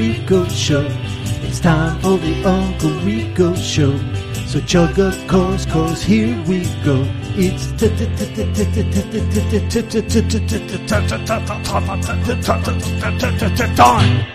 for the Uncle Rico Show. It's time for the Uncle Rico Show. So chug a course, course, here we go. It's time.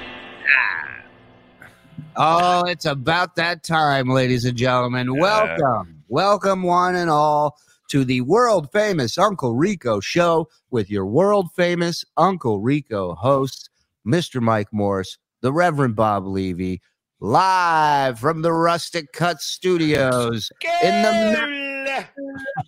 Oh, it's about that time, ladies and gentlemen. Welcome, welcome, one and all, to the world famous Uncle Rico show with your world famous Uncle Rico hosts, Mr. Mike Morse, the Reverend Bob Levy, live from the Rustic Cut Studios in the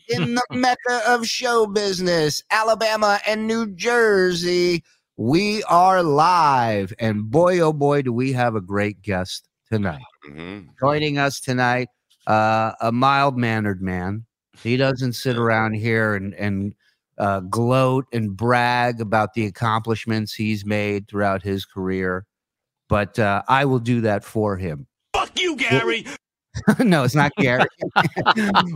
in the mecca of show business, Alabama and New Jersey. We are live, and boy, oh boy, do we have a great guest tonight. Mhm. Joining us tonight, uh, a mild mannered man. He doesn't sit around here and and uh, gloat and brag about the accomplishments he's made throughout his career, but uh, I will do that for him. Fuck you, Gary. no, it's not Gary.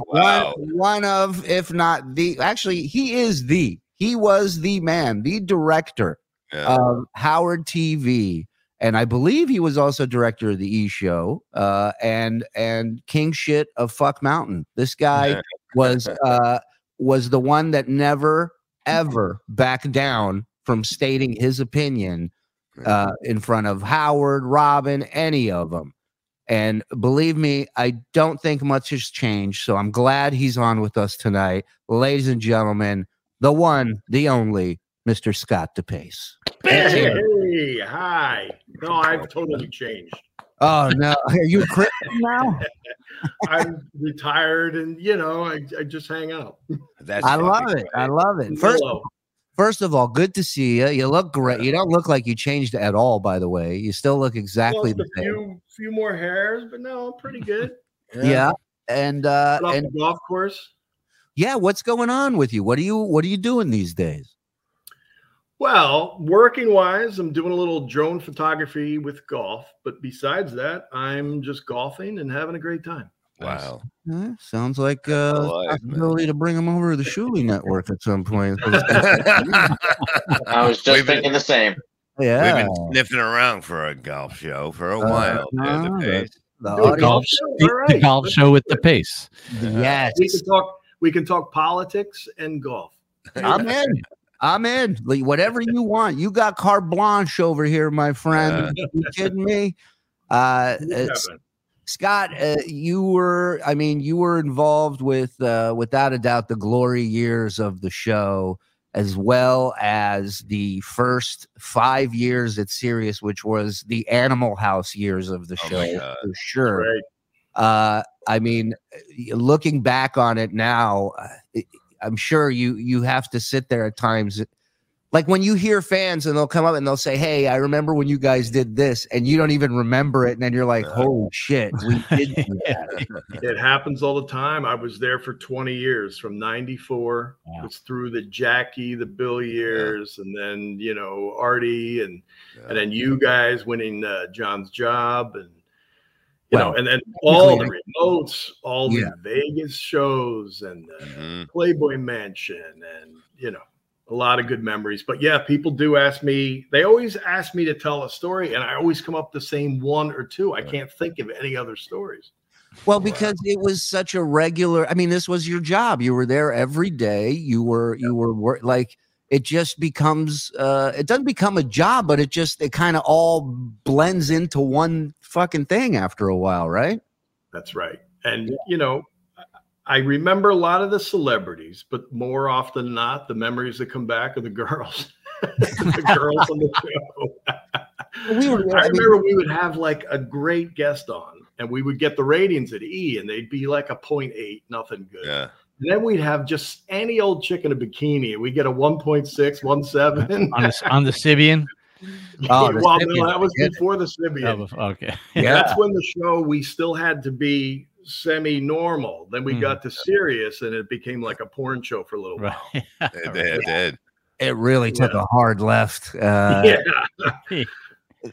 Wow. one, one of, if not the, actually, he is the, he was the man, the director Yeah. of Howard TV. And I believe he was also director of the E Show uh, and and King Shit of Fuck Mountain. This guy Yeah. was uh, was the one that never ever backed down from stating his opinion uh, in front of Howard, Robin, any of them. And believe me, I don't think much has changed. So I'm glad he's on with us tonight. Ladies and gentlemen, the one, the only, Mr. Scott DePace. Hey, hi. No, I've totally changed. Oh, no. Are you a Christian now? I'm retired and, you know, I, I just hang out. That's I love it. I love it. First, Mellow. First of all, good to see you. You look great. You don't look like you changed at all, by the way. You still look exactly the a same. few, few more hairs, but no, I'm pretty good. Yeah. And uh and golf course. yeah, what's going on with you? What are you what are you doing these days? Well, working wise, I'm doing a little drone photography with golf. But besides that, I'm just golfing and having a great time. Wow. Huh? sounds like uh Alive, man. possibility to bring him over to the Shuli network at some point. I was just We've been- the same. yeah. We've been sniffing around for a golf show for a while. Uh, there, the pace. the Do a audience- golf golf, show? the, All the golf show with DePace. yes. We can talk. We can talk politics and golf. I'm in. I'm in. Like, Whatever you want. You got carte blanche over here, my friend. you kidding me? Uh, it's- Kevin. Scott, uh, you were, I mean, you were involved with, uh, without a doubt, the glory years of the show, as well as the first five years at Sirius, which was the Animal House years of the Oh show, for sure. Right. Uh, I mean, looking back on it now, uh, I'm sure you you have to sit there at times. Like when you hear fans and they'll come up and they'll say, "Hey, I remember when you guys did this," and you don't even remember it, and then you're like, Yeah. "Holy shit, we did do that." It happens all the time. I was there for 20 years from 94 Wow. was through the Jackie, the Bill years, and then, you know, Artie and and then you guys winning uh, John's job and you Well, know, and then all the remotes, all the Vegas shows and uh, Mhm. Playboy Mansion and you know, a lot of good memories. But yeah, people do ask me, they always ask me to tell a story, and I always come up the same one or two. I can't think of any other stories. Well, because it was such a regular. I mean, this was your job. You were there every day. You were you were wor- like it just becomes. uh It doesn't become a job, but it just it kind of all blends into one fucking thing after a while, right? That's right. And you know, I remember a lot of the celebrities, but more often than not, the memories that come back are the girls. the girls on the show. We were- I I mean- remember we would have like a great guest on, and we would get the ratings at E, and they'd be like a 0.8, nothing good. Yeah. And then we'd have just any old chick in a bikini, and we get a 1.6, 1.7. on the on the Sybian. Oh, well, Sybian, no, that was before the Sybian. Oh, okay. That's when the show we still had to be semi-normal. Then we Mhm. got to Sirius, and it became like a porn show for a little while. Right. It did. It did. It really took Yeah. a hard left. Uh, yeah,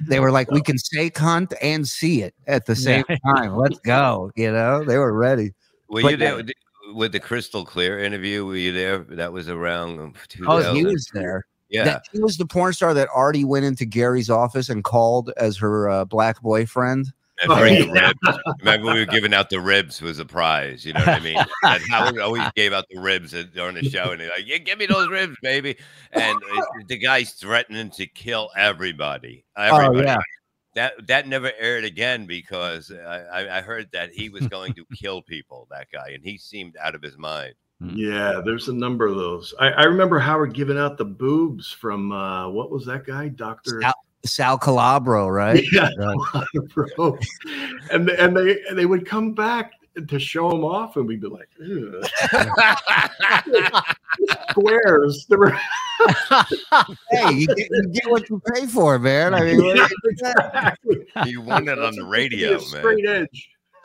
They were like, we can say cunt and see it at the same Yeah. time. Let's go. You know, they were ready. Were But you there that- with the- Crystal Clear interview? Were you there? That was around Oh, he was there. Yeah. That she was the porn star that already went into Gary's office and called as her uh, black boyfriend. And bring the ribs. Remember, we were giving out the ribs was a prize. You know what I mean? And Howard always gave out the ribs at- during the show, and he's like, "Yeah, give me those ribs, baby." And it- the guy's threatening to kill everybody. Everybody. Oh yeah, That that never aired again because I, I- I heard that he was going to kill people. That guy, and he seemed out of his mind. Yeah, there's a number of those. I, I remember Howard giving out the boobs from uh, what was that guy, Doctor? Sal, Sal Calabro, right? Yeah, Right. bro. And and they and they would come back to show them off, and we'd be like, "Ugh." squares. There were hey, you get, you get what you pay for, man. I mean, what- exactly. you won it on the radio, Be a Straight man.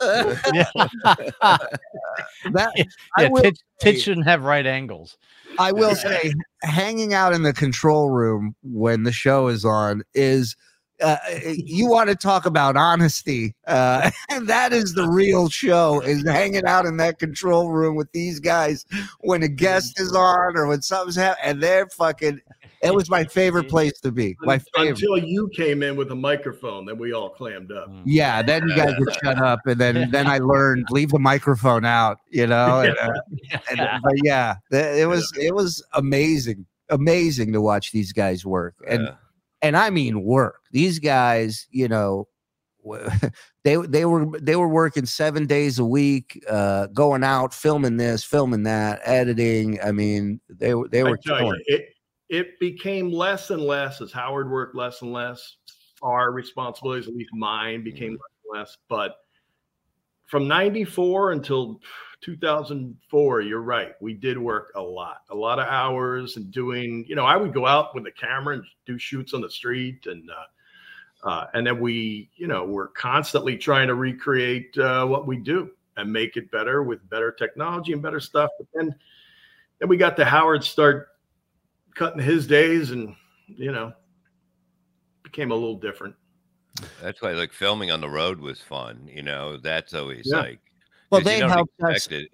edge. that Yeah, tits, shouldn't have right angles. I will say, hanging out in the control room when the show is on is. Uh, you want to talk about honesty, uh, and that is the real show. Is hanging out in that control room with these guys when a guest is on or when something's happening, and they're fucking. It was my favorite place to be. My favorite. Until you came in with a microphone, then we all clammed up. Yeah, then you guys would shut up, and then then I learned leave the microphone out. You know, and, uh, and, but yeah, it was it was amazing, amazing to watch these guys work, and Yeah. and I mean work. These guys, you know, they they were they were working seven days a week, uh, going out, filming this, filming that, editing. I mean, they were they I were tell you, it it became less and less as Howard worked less and less. Our responsibilities, at least mine, became less and less. But from '94 until 2004, you're right. We did work a lot, a lot of hours, and doing. You know, I would go out with the camera and do shoots on the street, and uh, uh, and then we, you know, we're constantly trying to recreate uh, what we do and make it better with better technology and better stuff. But then, then we got to Howard start cutting his days and you know became a little different That's why like filming on the road was fun. You know, that's always Yeah. like well they helped us. it.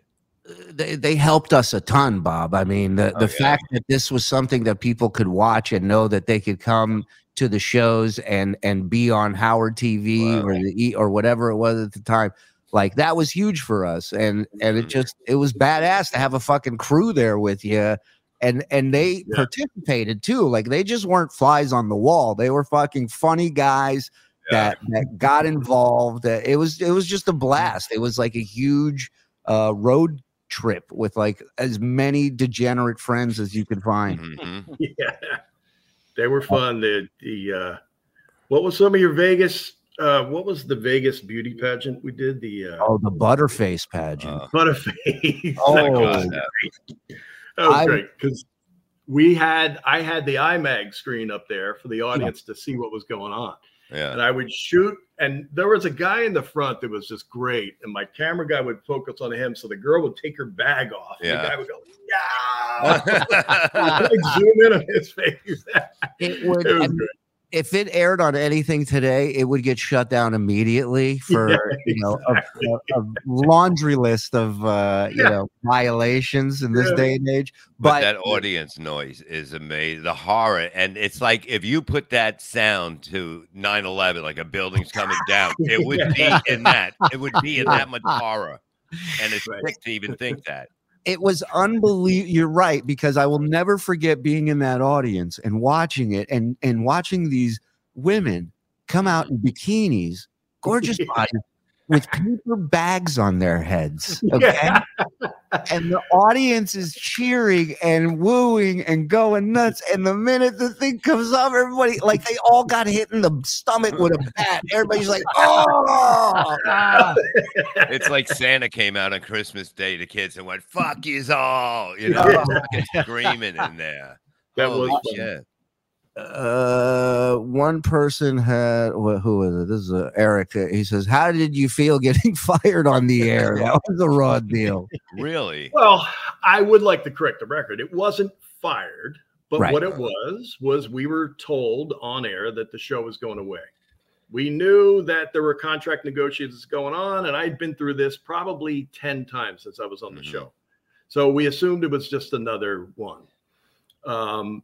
they they helped us a ton, Bob. I mean, the, the Oh, yeah. fact that this was something that people could watch and know that they could come to the shows and and be on Howard TV Wow. or the E or whatever it was at the time. Like that was huge for us, and and it Mhm. just it was badass to have a fucking crew there with you, and and they Yeah. participated too. Like they just weren't flies on the wall. They were fucking funny guys Yeah. that that got involved. Uh, It was it was just a blast. It was like a huge uh, road trip with like as many degenerate friends as you could find. Mhm. yeah they were fun the the uh what was some of your vegas uh what was the vegas beauty pageant we did the uh Oh, the Butterface pageant. Uh, butterface Oh, God, great, that was I- great because we had i had the imag screen up there for the audience to see what was going on yeah. and I would shoot. And there was a guy in the front that was just great. And my camera guy would focus on him. So the girl would take her bag off. And Yeah. the guy would go, yeah. like zoom in on his face. It would It was I mean, great. If it aired on anything today, it would get shut down immediately for Yeah, you know a, a, a laundry list of uh, you Yeah. know violations in this Yeah. day and age. But, But, that audience noise is amazing. The horror, and it's like if you put that sound to 9/11, like a building's coming down, it would be in that. It would be in that much horror, and it's Right. to even think that. It was unbelievable. You're right because I will never forget being in that audience and watching it and and watching these women come out in bikinis, gorgeous bodies, with paper bags on their heads. Okay. Yeah. And the audience is cheering and wooing and going nuts. And the minute the thing comes off, everybody like they all got hit in the stomach with a bat. Everybody's like, oh, It's like Santa came out on Christmas Day to kids and went, "Fuck yous all," you know, Yeah. screaming in there. That Holy was fun. shit. Uh one person had wh- who was it this is uh, eric Uh, he says how did you feel getting fired on the air that was a raw deal Really? Well, I would like to correct the record. It wasn't fired, but Right. what it was was we were told on air that the show was going away. We knew that there were contract negotiations going on, and I'd been through this probably 10 times since I was on the Mhm. show. So we assumed it was just another one. Um,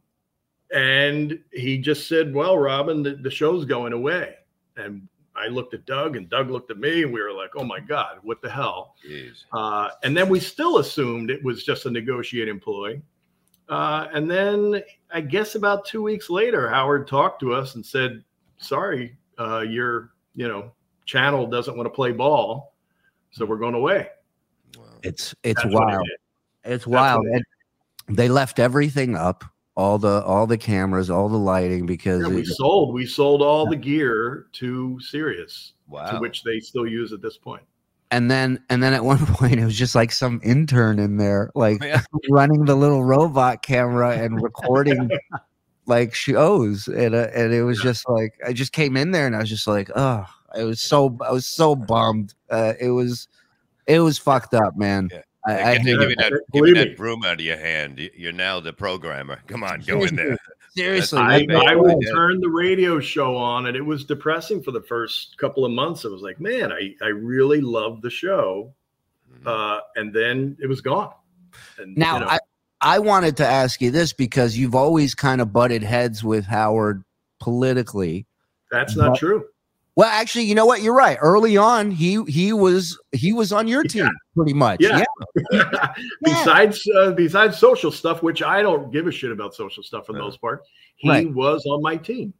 and he just said, "Well, Robin, the, the show's going away." And I looked at Doug, and Doug looked at me, and we were like, "Oh my God, what the hell?" Jeez. Uh, and then we still assumed it was just a negotiating ploy. Uh, and then I guess about two weeks later, Howard talked to us and said, "Sorry, uh, your you know channel doesn't want to play ball, so we're going away." It's it's That's what it wild. It's That's wild. it And they left everything up, all the all the cameras, all the lighting, because Yeah, we it- sold we sold all the gear to Sirius, Wow. to which they still use at this point. and then and then at one point it was just like some intern in there, like Yeah. running the little robot camera and recording like shows, and uh, and it was just like I just came in there and I was just like, oh, I was so I was so bummed. Uh, it was it was fucked up, man. Yeah. I, Hey, I give, hate it. that, give me that broom out of your hand. You- You're now the programmer. Come on, go in there. seriously. I, That's I bad. would turn the radio show on, and it was depressing for the first couple of months. It was like, man, I, I really loved the show, Mhm. uh, and then it was gone. And Now, you know, I, I wanted to ask you this because you've always kind of butted heads with Howard politically. that's not but- true. Well, actually, you know what? You're right. Early on, he he was he was on your team pretty much. Yeah. yeah. besides uh, besides social stuff, which I don't give a shit about social stuff for the Yeah. most part, he Right. was on my team,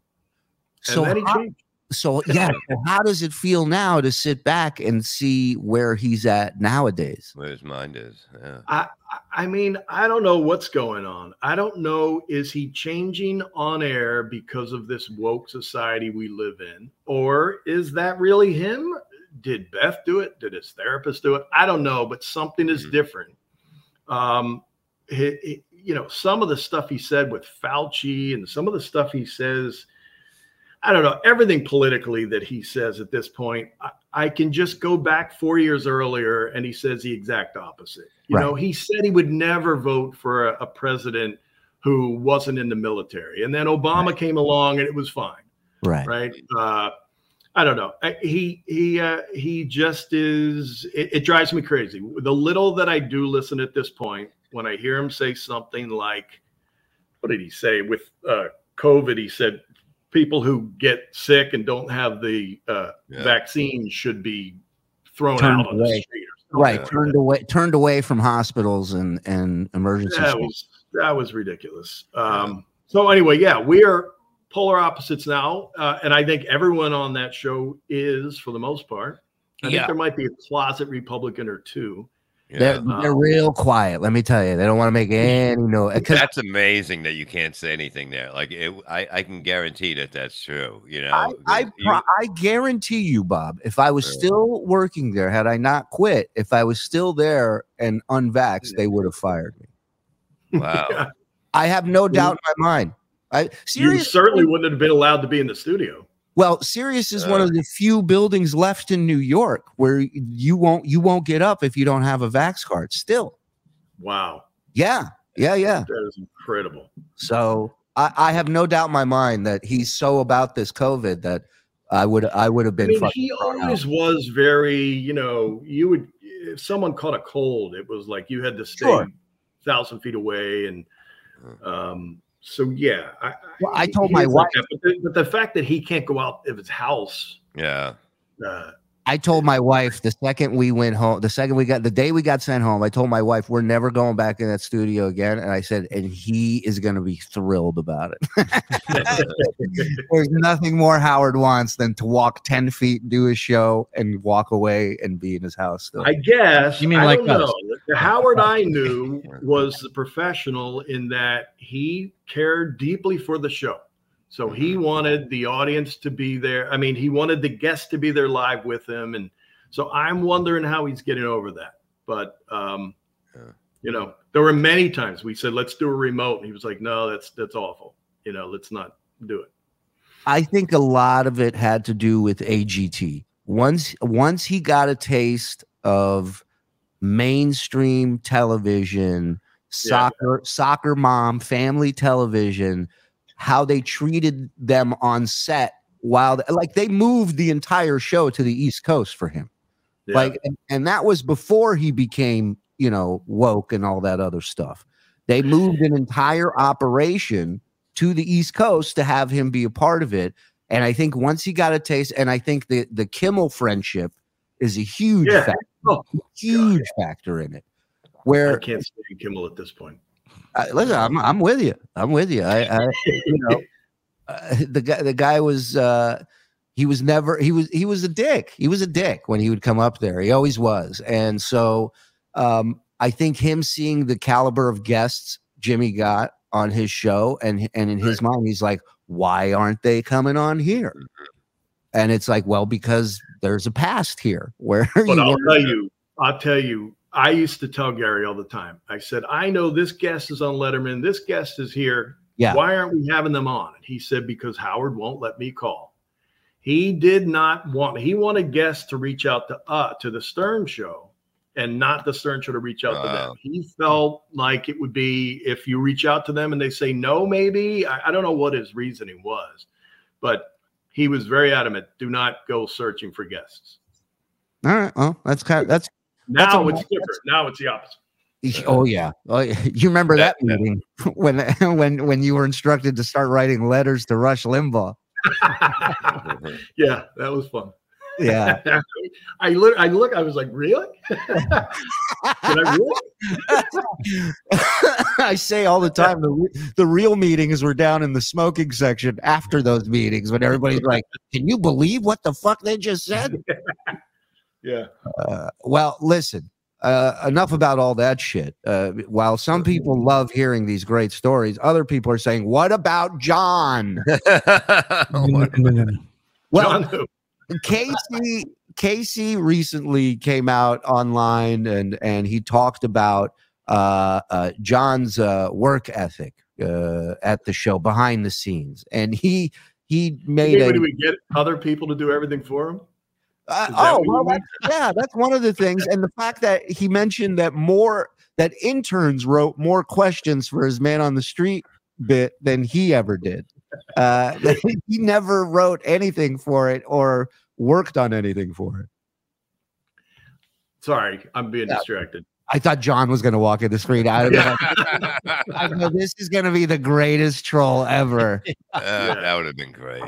and So then he how, changed. So yeah. so how does it feel now to sit back and see where he's at nowadays? Where his mind is. Yeah. I, I- I mean, I don't know what's going on. I don't know. Is he changing on air because of this woke society we live in? Or is that really him? Did Beth do it? Did his therapist do it? I don't know, but something is Mhm. different. Um, he- he- you know, some of the stuff he said with Fauci and some of the stuff he says, I don't know, everything politically that he says at this point, I, I can just go back four years earlier and he says the exact opposite. You Right. know, he said he would never vote for a, a president who wasn't in the military. And then Obama came along and it was fine, Right. right? Uh, I don't know. I- He he uh, he just is. It, it drives me crazy. The little that I do listen at this point, when I hear him say something like, "What did he say with uh, COVID?" He said, "People who get sick and don't have the uh, Yeah. vaccine should be thrown Turned out on the away. street." Right. like Turned away turned away from hospitals and and emergency. that centers. was that was ridiculous. Um, so anyway, yeah, we are polar opposites now, uh, and I think everyone on that show is, for the most part. I Yeah. think there might be a closet Republican or two. Yeah. They're, they're real quiet. Let me tell you, they don't want to make any noise. Because That's amazing that you can't say anything there. Like it, I, I can guarantee that that's true. You know, I, I, 'cause pro- you- I guarantee you, Bob, if I was Yeah. still working there, had I not quit, if I was still there and unvaxxed, they would have fired me. wow. I have no doubt in my mind. I You certainly wouldn't have been allowed to be in the studio. Well, Sirius is one Uh. of the few buildings left in New York where you won't you won't get up if you don't have a vax card. Still, Wow, yeah, yeah, yeah. that is incredible. So I, I have no doubt in my mind that he's so about this COVID that I would I would have I been. mean, he thrown out. always was very, you know, you would if someone caught a cold, it was like you had to stay Sure. thousand feet away, and um, so yeah. I, Well, I told my is like wife- that, but, the, but the fact that he can't go out of his house, Yeah. uh, I told my wife the second we went home, the second we got the day we got sent home, I told my wife we're never going back in that studio again. And I said, and he is going to be thrilled about it. There's nothing more Howard wants than to walk 10 feet, do his show, and walk away and be in his house. Still. I guess. You mean I like don't us? know. The Howard I knew was the professional in that he cared deeply for the show. So he Mm-hmm. wanted the audience to be there. I mean, he wanted the guests to be there live with him, and so I'm wondering how he's getting over that. But um, Yeah. you know, there were many times we said, "Let's do a remote," and he was like, "No, that's that's awful. You know, let's not do it." I think a lot of it had to do with AGT. Once once he got a taste of mainstream television, soccer, soccer mom, family television, how they treated them on set while like they moved the entire show to the East Coast for him. Yeah. Like and, and that was before he became, you know, woke and all that other stuff. They moved an entire operation to the East Coast to have him be a part of it. And I think once he got a taste, and I think the the Kimmel friendship is a huge Yeah. factor, Oh, huge factor in it. Where I can't stand Kimmel at this point. I, listen, I'm I'm with you. I'm with you. I, I you know, uh, the guy the guy was uh, he was never he was he was a dick. He was a dick when he would come up there. He always was. And so um, I think him seeing the caliber of guests Jimmy got on his show, and and in his mind, he's like, why aren't they coming on here? And it's like, well, because there's a past here where But I'll tell you, I'll tell you, I used to tell Gary all the time. I said, I know this guest is on Letterman, this guest is here. Yeah. Why aren't we having them on? And he said, because Howard won't let me call. He did not want, he wanted guests to reach out to uh to the Stern show and not the Stern show to reach out to them. He felt like it would be if you reach out to them and they say no, maybe. I, I don't know what his reasoning was, but he was very adamant. Do not go searching for guests. all right. Well, that's kind of, that's That's Now it's different. Now it's the opposite. Oh yeah, oh, you remember that, That- that- meeting when when when you were instructed to start writing letters to Rush Limbaugh? yeah, that was fun. Yeah, I look. I look. I was like, really? Did I really? I say all the time the the real meetings were down in the smoking section after those meetings when everybody's like, "Can you believe what the fuck they just said?" Yeah. Uh, well, listen. Uh, enough about all that shit. Uh, while some people love hearing these great stories, other people are saying, "What about John?" Well, John? Casey Casey recently came out online and and he talked about uh, uh, John's uh, work ethic uh, at the show behind the scenes, and he he made Maybe a we get other people to do everything for him? Uh, oh well that's, yeah that's one of the things, and the fact that he mentioned that more that interns wrote more questions for his man on the street bit than he ever did. Uh, he never wrote anything for it or worked on anything for it. Sorry, I'm being Yeah. distracted. I thought John was going to walk in the street out of it. I go, this is going to be the greatest troll ever. Uh, that would have been great.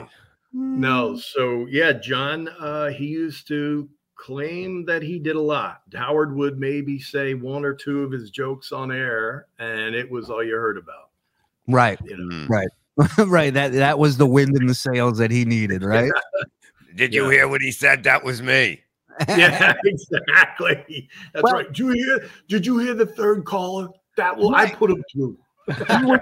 No, so yeah, John, uh, he used to claim that he did a lot. Howard would maybe say one or two of his jokes on air, and it was all you heard about. Right, You know, Mm. right. That that was the wind in the sails that he needed. Right. Did you Yeah. hear what he said? That was me. yeah, exactly. That's Well- right. Did you hear? Did you hear the third caller? That will I put him through. He would-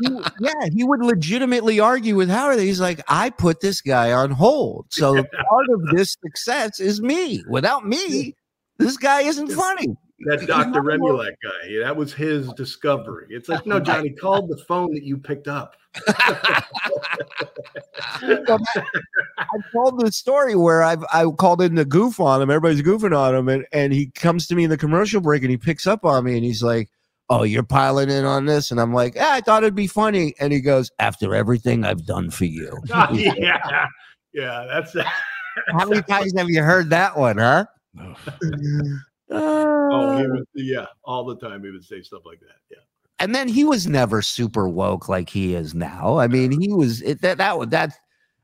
he- yeah, he would legitimately argue with Howard. He's like, I put this guy on hold, so part of this success is me. Without me, this guy isn't funny. That Dr. Remulek guy. yeah, That was his discovery. It's like, no, Johnny, called the phone that you picked up. I told the story where I've I called in to goof on him. Everybody's goofing on him, and, and he comes to me in the commercial break and he picks up on me and he's like, "Oh, you're piling in on this," and I'm like, "Yeah, I thought it'd be funny." And he goes, "After everything I've done for you, yeah. Yeah, that's how many times have you heard that one, huh?" Oh, Uh, was, yeah, all the time he would say stuff like that. Yeah. and then he was never super woke like he is now. I mean, he was it, that that would that.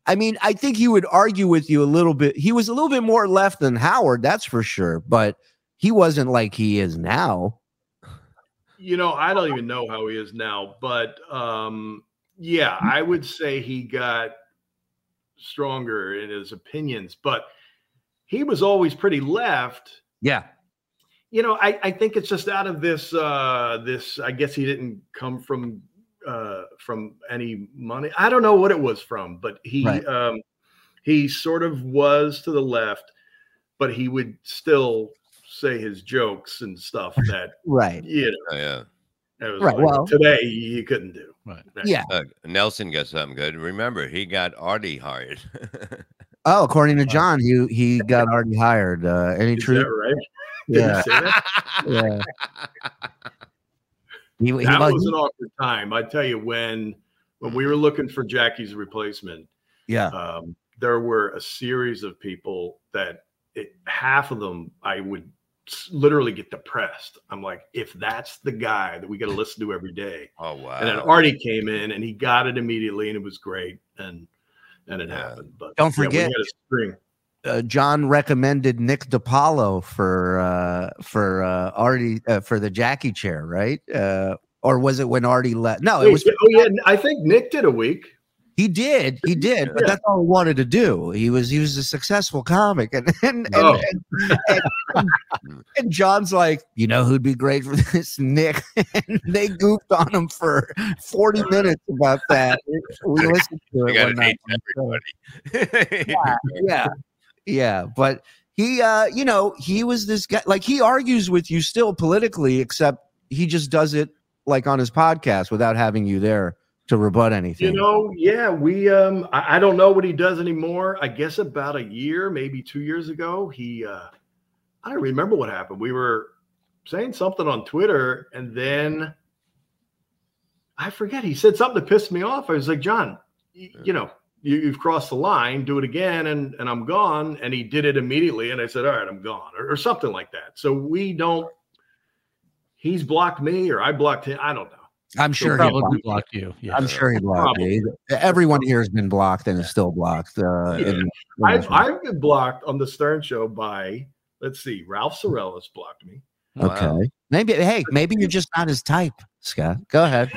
I mean, I think he would argue with you a little bit. He was a little bit more left than Howard, that's for sure. But he wasn't like he is now. You know, I don't even know how he is now, but um, yeah, I would say he got stronger in his opinions, but he was always pretty left. Yeah, You know, I, I think it's just out of this uh this I guess he didn't come from uh from any money. I don't know what it was from, but he Right. um he sort of was to the left, but he would still say his jokes and stuff that right. you know Oh, yeah. it was Right, like, well- today you couldn't do. Right. Yeah. Look, Nelson got something good. Remember, he got Artie hired. Oh, according to John, he he got Artie hired. Uh, any Is truth? right? Did Yeah. he that? Yeah. He, he, that was- was an awkward time. I tell you when when we were looking for Jackie's replacement, yeah. um, there were a series of people that it, half of them I would s- literally get depressed. I'm like, if that's the guy that we got to listen to every day, Oh wow. and then Artie came in and he got it immediately, and it was great, and and it Yeah. happened. But Don't forget- had a uh, John recommended Nick DiPaolo for uh, for uh, Artie uh, for the Jackie chair, right? Uh, or was it when Artie left? No, it was. oh yeah, I think Nick did a week. He did, he did, but that's all he wanted to do. He was he was a successful comic, and and and, Oh. and, and- and John's like, you know who'd be great for this, Nick. and they goofed on him for forty minutes about that. We listened to it one night. everybody. yeah, yeah, but he, uh, you know, he was this guy. Like he argues with you still politically, except he just does it like on his podcast without having you there to rebut anything. You know, yeah, we um I, I don't know what he does anymore. I guess about a year, maybe two years ago, he uh I don't remember what happened. We were saying something on Twitter and then I forget he said something that pissed me off. I was like, John, y- you know, you, you've crossed the line, do it again, and and I'm gone. And he did it immediately, and I said, All right, I'm gone, or, or something like that. So we don't he's blocked me or I blocked him. I don't know. I'm sure he Probably blocked. blocked you. Yeah. I'm sure he blocked you. Everyone here has been blocked and is still blocked. Uh, Yeah. in- I've, I've been blocked on the Stern Show by, let's see, Ralph Cirella's blocked me. okay. Wow. Maybe hey, maybe you're just not his type, Scott. Go ahead.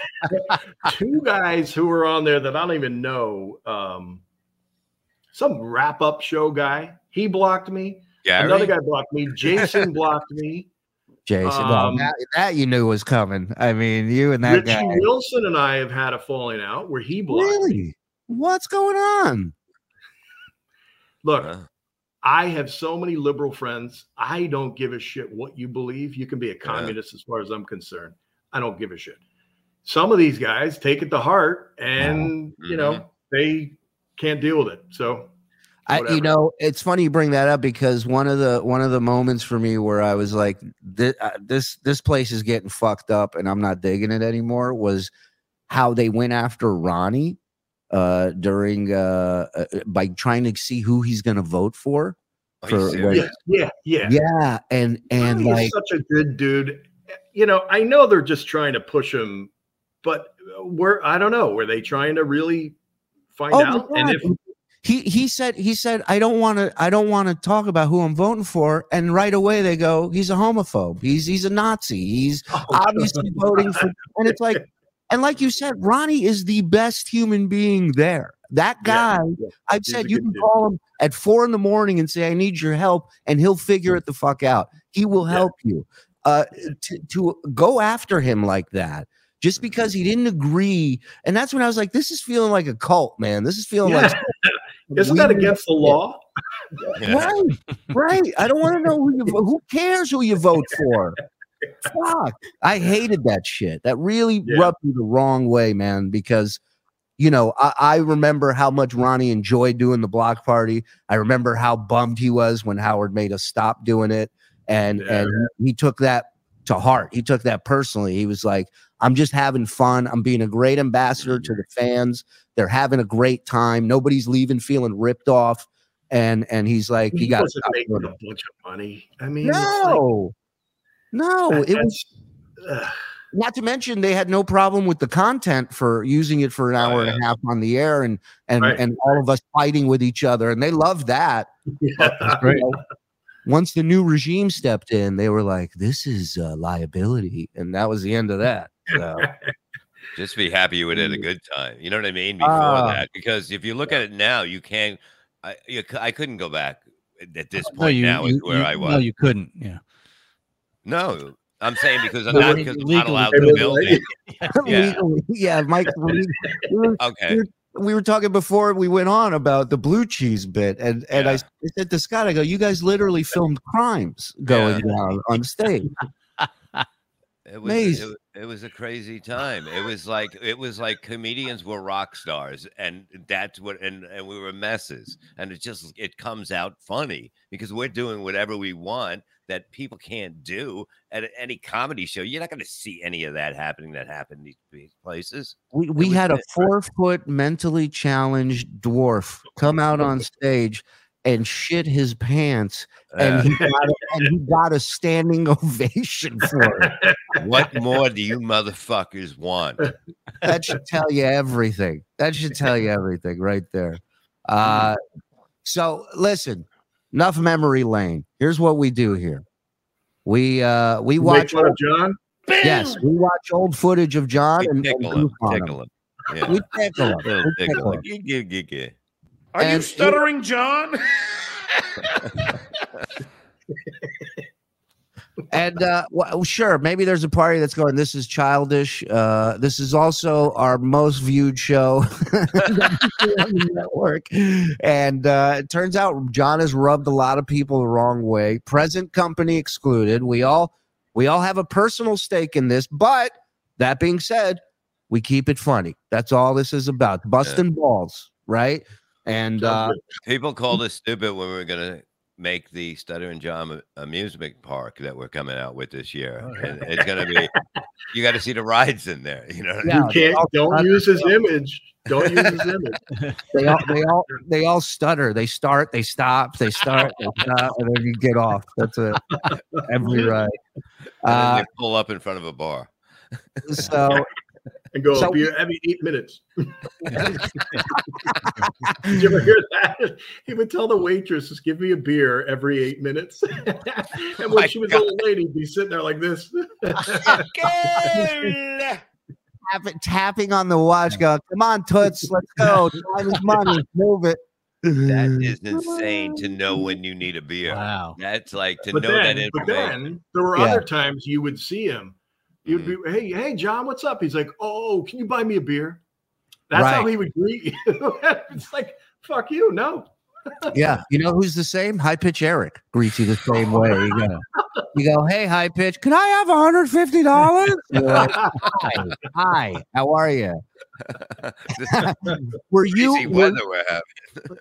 Two guys who were on there that I don't even know. Um, some wrap up show guy, he blocked me. Gary? Another guy blocked me. Jason blocked me. Jason. well, Um, that, that you knew was coming. I mean, you and that Richie guy. Wilson and I have had a falling out where he blocked me. Really? What's going on? Look, Huh? I have so many liberal friends. I don't give a shit what you believe. You can be a communist as far as I'm concerned. I don't give a shit. Some of these guys take it to heart and, mm-hmm. you know, mm-hmm. they can't deal with it. So, I, you know, it's funny you bring that up because one of the one of the moments for me where I was like, this uh, this, this place is getting fucked up and I'm not digging it anymore was how they went after Ronnie uh, during uh, uh, by trying to see who he's going to vote for. For- serious? yeah, yeah, yeah. Yeah, and and Ronnie like such a good dude. You know, I know they're just trying to push him, but were I don't know, were they trying to really find Oh out? And if he he said he said I don't want to I don't want to talk about who I'm voting for, and right away they go he's a homophobe, he's he's a Nazi, he's obviously voting for, and it's like, and like you said, Ronnie is the best human being there. That guy, yeah, I've he's said you can dude. call him at four in the morning and say I need your help, and he'll figure it the fuck out. He will Yeah. help you. Uh, to to go after him like that. Just because he didn't agree, and that's when I was like, "This is feeling like a cult, man. This is feeling like Yeah. Isn't that against the law? Yeah. Right, right. I don't want to know who you who cares who you vote for. Fuck. I hated that shit. That really Yeah. rubbed me the wrong way, man, because you know, I, I remember how much Ronnie enjoyed doing the block party. I remember how bummed he was when Howard made us stop doing it. And Yeah. and he took that to heart. He took that personally. He was like, I'm just having fun. I'm being a great ambassador to the fans. They're having a great time. Nobody's leaving feeling ripped off. And and he's like, He you got making a bunch of money. I mean, it's like- no, no. that- It was ugh. not to mention they had no problem with the content for using it for an Oh, hour and a half on the air and and Right. and all of us fighting with each other and they loved that yeah. You know, once the new regime stepped in they were like this is uh, liability and that was the end of that So, Just be happy you would had a good time. You know what I mean? Before Ah. that, because if you look at it now, you can't. I you, I couldn't go back at this point. No, you, now you, is where I was. No, you couldn't. Yeah. No, I'm saying because I'm No, not because I'm not allowed to build it. Yeah. yeah mike we, we were, Okay. we were talking before we went on about the blue cheese bit and and I, Yeah. I said to scott i go you guys literally filmed crimes going down on stage It was, it, it was a crazy time. It was like it was like comedians were rock stars, and that's what and and we were messes. And it just it comes out funny because we're doing whatever we want that people can't do at any comedy show. You're not going to see any of that happening that happened in these- these places. We, we had a four foot mentally challenged dwarf come out on stage and shit his pants, and he got a, and he got a standing ovation for it. what more do you motherfuckers want? That should tell you everything. That should tell you everything right there. Uh, so listen, enough memory lane. Here's what we do here. We uh we Make watch fun of John. yes, we watch old footage of John We and, and tickle him, goof on him. tickle him. Yeah. We tickle him. We tickle tickle him. Are And- you stuttering, John? And uh, well, sure, maybe there's a party that's going. This is childish. Uh, this is also our most viewed show that we do on the network, and uh, it turns out John has rubbed a lot of people the wrong way. Present company excluded. We all we all have a personal stake in this, but that being said, we keep it funny. That's all this is about. Busting balls, right? And uh, People called us stupid when we were gonna make the Stutter and John amusement park that we're coming out with this year, Oh, and it's gonna be. You got to see the rides in there. You know. Yeah. You can't. Don't use his image. Don't use his image. they all they all they all stutter. They start, they stop, they start, they stop, and then you get off. That's it. Every ride. And Uh, they pull up in front of a bar. so And go. So- be every eight minutes. Did you ever hear that? He would tell the waitresses, "Give me a beer every eight minutes." and when My she was God. a little lady, be sitting there like this. tapping, tapping on the watch, going, "Come on, toots, let's go. Time is money. Move it." That is insane to know when you need a beer. Wow. That's like to but know then, that but then there were Yeah. other times you would see him. You'd be, hey, hey, John, what's up? He's like, oh, can you buy me a beer? That's how he would greet you. it's like, fuck you, no. Yeah, you know who's the same? High pitch Eric greets you the same way. You go, you go, "Hey, high pitch, can I have one hundred fifty dollars?" Hi, hi, how are you? Were you Crazy were, we're.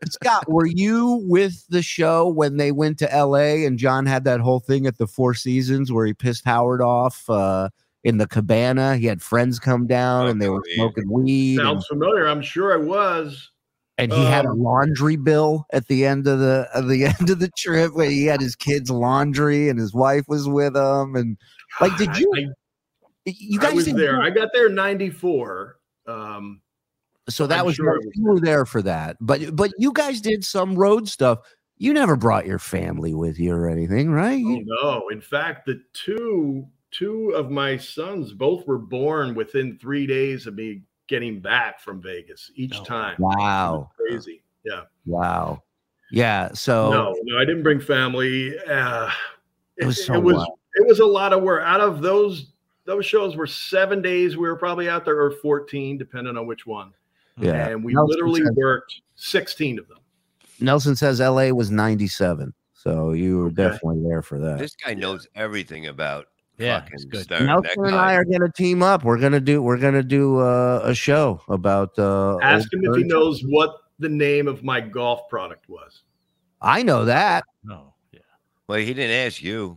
Scott, were you with the show when they went to LA and John had that whole thing at the Four Seasons where he pissed Howard off uh, in the cabana? He had friends come down and they were Smoking weed, and, Sounds familiar. I'm sure I was. and he had a um, laundry bill at the end of the at the end of the trip where he had his kids' laundry and his wife was with him. And like, did you? I, you I guys was there. I got there in 94. Um, so that I'm was sure I you were there for that. But but you guys did some road stuff. You never brought your family with you or anything, right? oh, You- no. In fact, the two two of my sons both were born within three days of me getting back from Vegas each Oh, time. Wow. Crazy. Yeah. Wow. Yeah. So No, no, I didn't bring family. Uh, it was so it was wild. it was a lot of work. Out of those those shows were seven days. We were probably out there or 14, depending on which one. Yeah. And we Nelson literally said- worked 16 of them. Nelson says LA was 97. So you were Okay. definitely there for that. This guy knows everything about Yeah, fucking it's good. Stern. Nelson That and I are gonna team up. We're gonna do we're gonna do uh, a show about uh Ask old him if he knows what the name of my golf product was. I know that. No. Yeah. Well, he didn't ask you.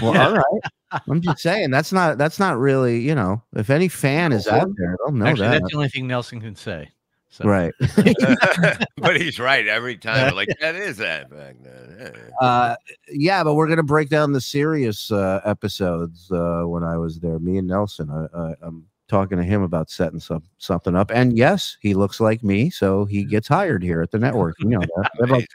Well, all right. I'm just saying that's not that's not really, you know, if any fan is out there, they'll know Actually, that. that's the only thing Nelson can say. So. Right. but he's right every time. Like, that is that back then. Yeah. Uh, yeah, but we're gonna break down the Sirius uh, episodes uh, when I was there. Me and Nelson. I, I'm talking to him about setting some something up. And yes, he looks like me, so he gets hired here at the network. You know that. We have, like-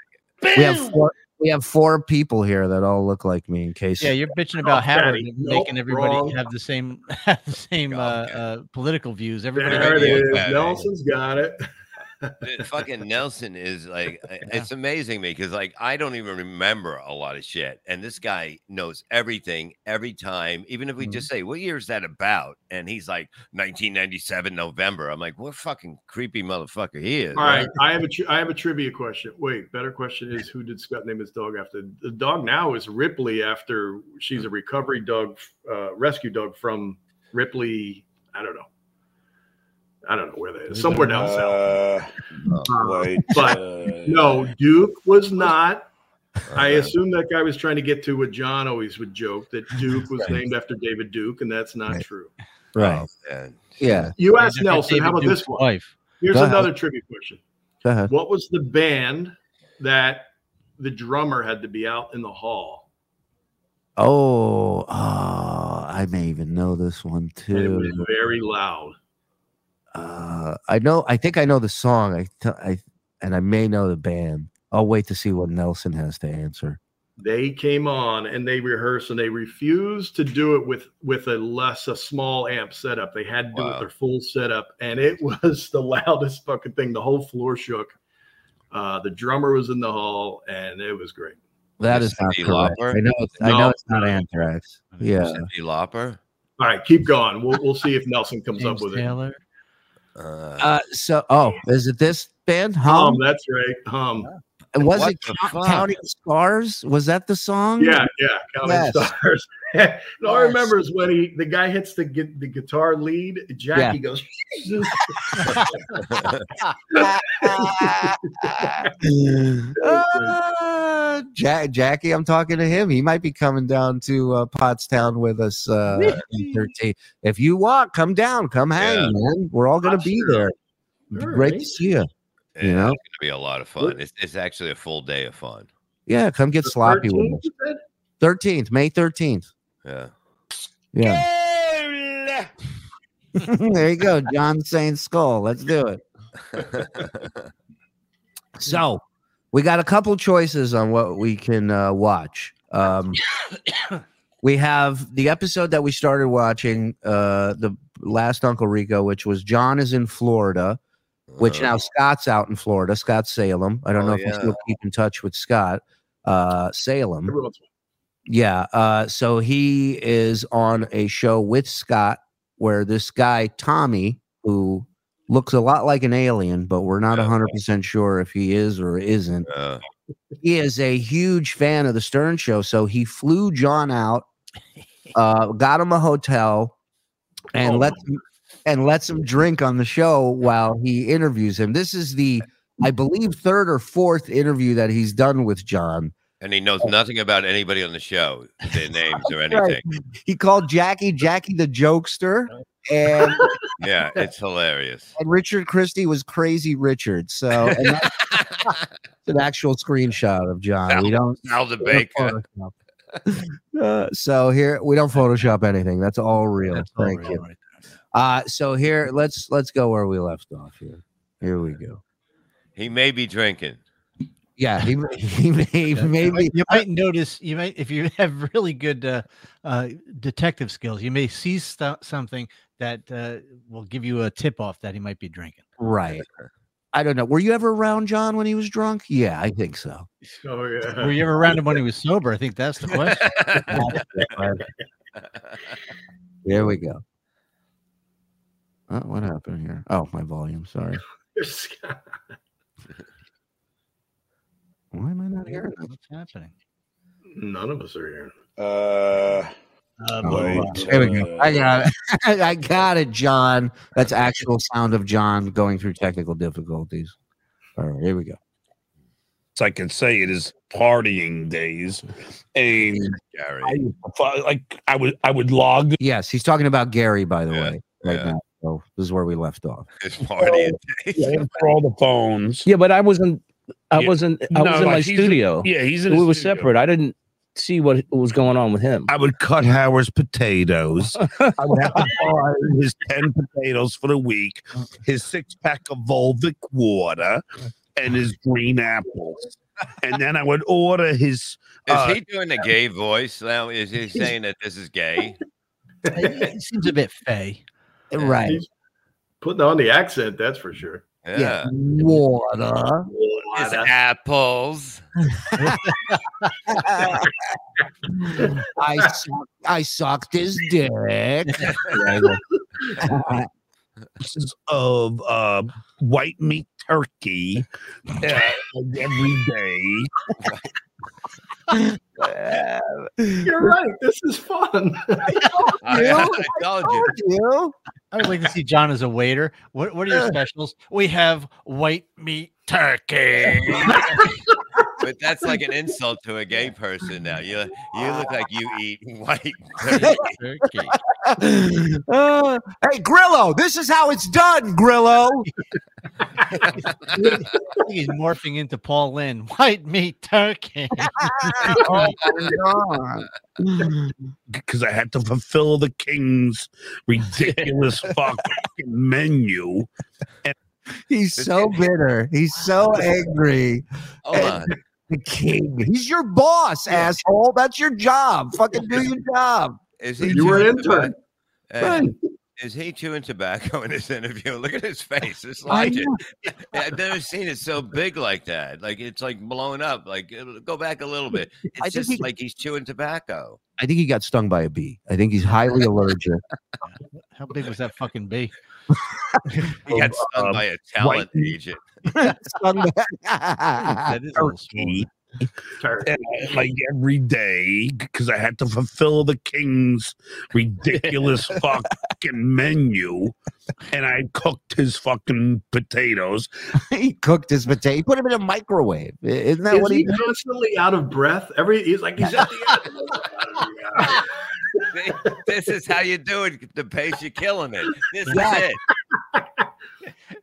we have four. We have four people here that all look like me. In case. Yeah, you're bitching about Oh, Howard Daddy. and Nope, making everybody wrong. have the same have the same uh, uh, political views. Everybody There it maybe is. look at it. Nelson's got it. Fucking Nelson is like it's amazing me because like I don't even remember a lot of shit, and this guy knows everything every time. Even if we Mm-hmm. just say, "What year is that about?" and he's like 1997 November. I'm like, "What fucking creepy motherfucker he is." All right, I have a tri- I have a trivia question. Wait, better question is who did Scott name his dog after? The dog now is Ripley after she's a recovery dog, uh, rescue dog from Ripley. I don't know. I don't know where that is. Somewhere down south. Uh, wait, But uh, No, Duke was not. I assume that guy was trying to get to what John always would joke that Duke was named after David Duke, and that's not Right. true. Right. oh. Yeah. You David- asked Nelson. David How about Duke's this one? Wife. Here's Go another trivia question. Go ahead. What was the band that the drummer had to be out in the hall. Oh, oh, I may even know this one And it was too. very loud. Uh, I know. I think I know the song. I, th- I, and I may know the band. I'll wait to see what Nelson has to answer. They came on and they rehearsed and they refused to do it with with a less a small amp setup. They had to do Wow. with their full setup, and it was the loudest fucking thing. The whole floor shook. Uh, the drummer was in the hall, and it was great. That is not Cyndi correct. Lauper? I know. It's, I know it's not Anthrax. Yeah. Cyndi Lauper. All right, keep going. We'll we'll see if Nelson comes James up with Taylor. Uh, Uh, so, oh, is it this band? it. Hum. Hum, that's right. Hum. And was What it the Counting Stars? Was that the song? Yeah, yeah. Counting Yes. stars. And all I remember is when he the guy hits the gu- the guitar lead. Jackie goes. Uh, Ja- Jackie, I'm talking to him. He might be coming down to uh, Pottstown with us. Uh, in 13. If you want, come down, come hang, Yeah. man. We're all gonna be sure. there. It'd be All Great right. to see you. yeah, You know? it's gonna be a lot of fun. It's, it's actually a full day of fun. Yeah, come get sloppy 13th, with us. 13th, May 13th. Yeah. Yeah. there you go, John saying skull. Let's do it. So we got a couple choices on what we can uh, watch. Um, we have the episode that we started watching, uh, the last Uncle Rico, which was John is in Florida, which Uh, now Scott's out in Florida. Scott Salem. I don't Oh, know if you yeah. still keep in touch with Scott uh, Salem. Yeah. Uh, so he is on a show with Scott where this guy, Tommy, who looks a lot like an alien, but we're not Yeah. 100% sure if he is or isn't. uh, He is a huge fan of the Stern Show. So he flew John out, uh, got him a hotel, and Oh. lets him, and lets him drink on the show while he interviews him. This is the, I believe, third or fourth interview that he's done with John. And he knows nothing about anybody on the show, their names or Right. anything. He called Jackie Jackie the jokester, and Yeah, it's hilarious. and Richard Christie was Crazy Richard. So and that's an actual screenshot of John. We don't. Al the we Baker. Uh, so here we don't Photoshop anything. That's all real. That's all Thank real you. right. Uh, so here let's let's go where we left off. Here, here we go. He may be drinking. Yeah, he he may Yeah, maybe you might notice you might if you have really good uh, uh, detective skills, you may see stu- something that uh, will give you a tip off that he might be drinking. right. I don't know. Were you ever around John when he was drunk? Yeah, I think so. Oh yeah. Were you ever around him when he was sober? I think that's the question. There we go. Oh, what happened here? Oh, my volume. Sorry. Why am I not hearing this? What's happening? None of us are here. Uh, Oh. There we go. I got it. I got it, John. That's actual sound of John going through technical difficulties. All right, here we go. so I can say it is partying days, and Gary. I, like I would I would log Yes, he's talking about Gary, by the Yeah, way, right yeah. now. So this is where we left off. His party. for all the phones. Yeah, but I wasn't. I Yeah. wasn't. I No, was in like my he's in- studio. Yeah, he's in. we were studio. separate. I didn't see what was going on with him. I would cut Howard's potatoes. I would have to buy his 10 potatoes for the week, his six pack of Volvic water, and his green apples. And then I would order his. Is Uh, he doing a gay voice now? Is he saying that this is gay? He seems a bit fey. Right. He's putting on the accent, that's for sure. Yeah. Water. His apples. I suck, I sucked his dick. pieces of uh, white meat turkey uh, every day. You're right. This is fun. I, You? I told you. you? I would like to see John as a waiter. What What are your specials? We have white meat turkey. But that's like an insult to a gay person now. You you look like you eat white turkey. turkey. Uh, hey, Grillo, this is how it's done, Grillo. He's morphing into Paul Lynde. White meat turkey. oh my God. Oh because I had to fulfill the king's ridiculous fucking menu. He's so bitter. He's so angry. Oh Hold on. The king. He's your boss, asshole. That's your job. Fucking do your job. Is he You were an intern. Is he chewing tobacco in this interview? Look at his face. It's I like it. I've never seen it so big like that. Like it's like blown up. Like go back a little bit. It's I think just he- like he's chewing tobacco. I think he got stung by a bee. I think he's highly allergic. How big was that fucking bee? He got stung um, by a talent white- agent. That is a little small. Turkey. Turkey. And I- like every day because I had to fulfill the king's ridiculous fucking menu, and I cooked his fucking potatoes. he cooked his potato. He put him in a microwave. Isn't that Is what he he did? constantly out of breath? Every he's like he's at the end. this is how you do it. DePace you're killing it. This is Yeah. it.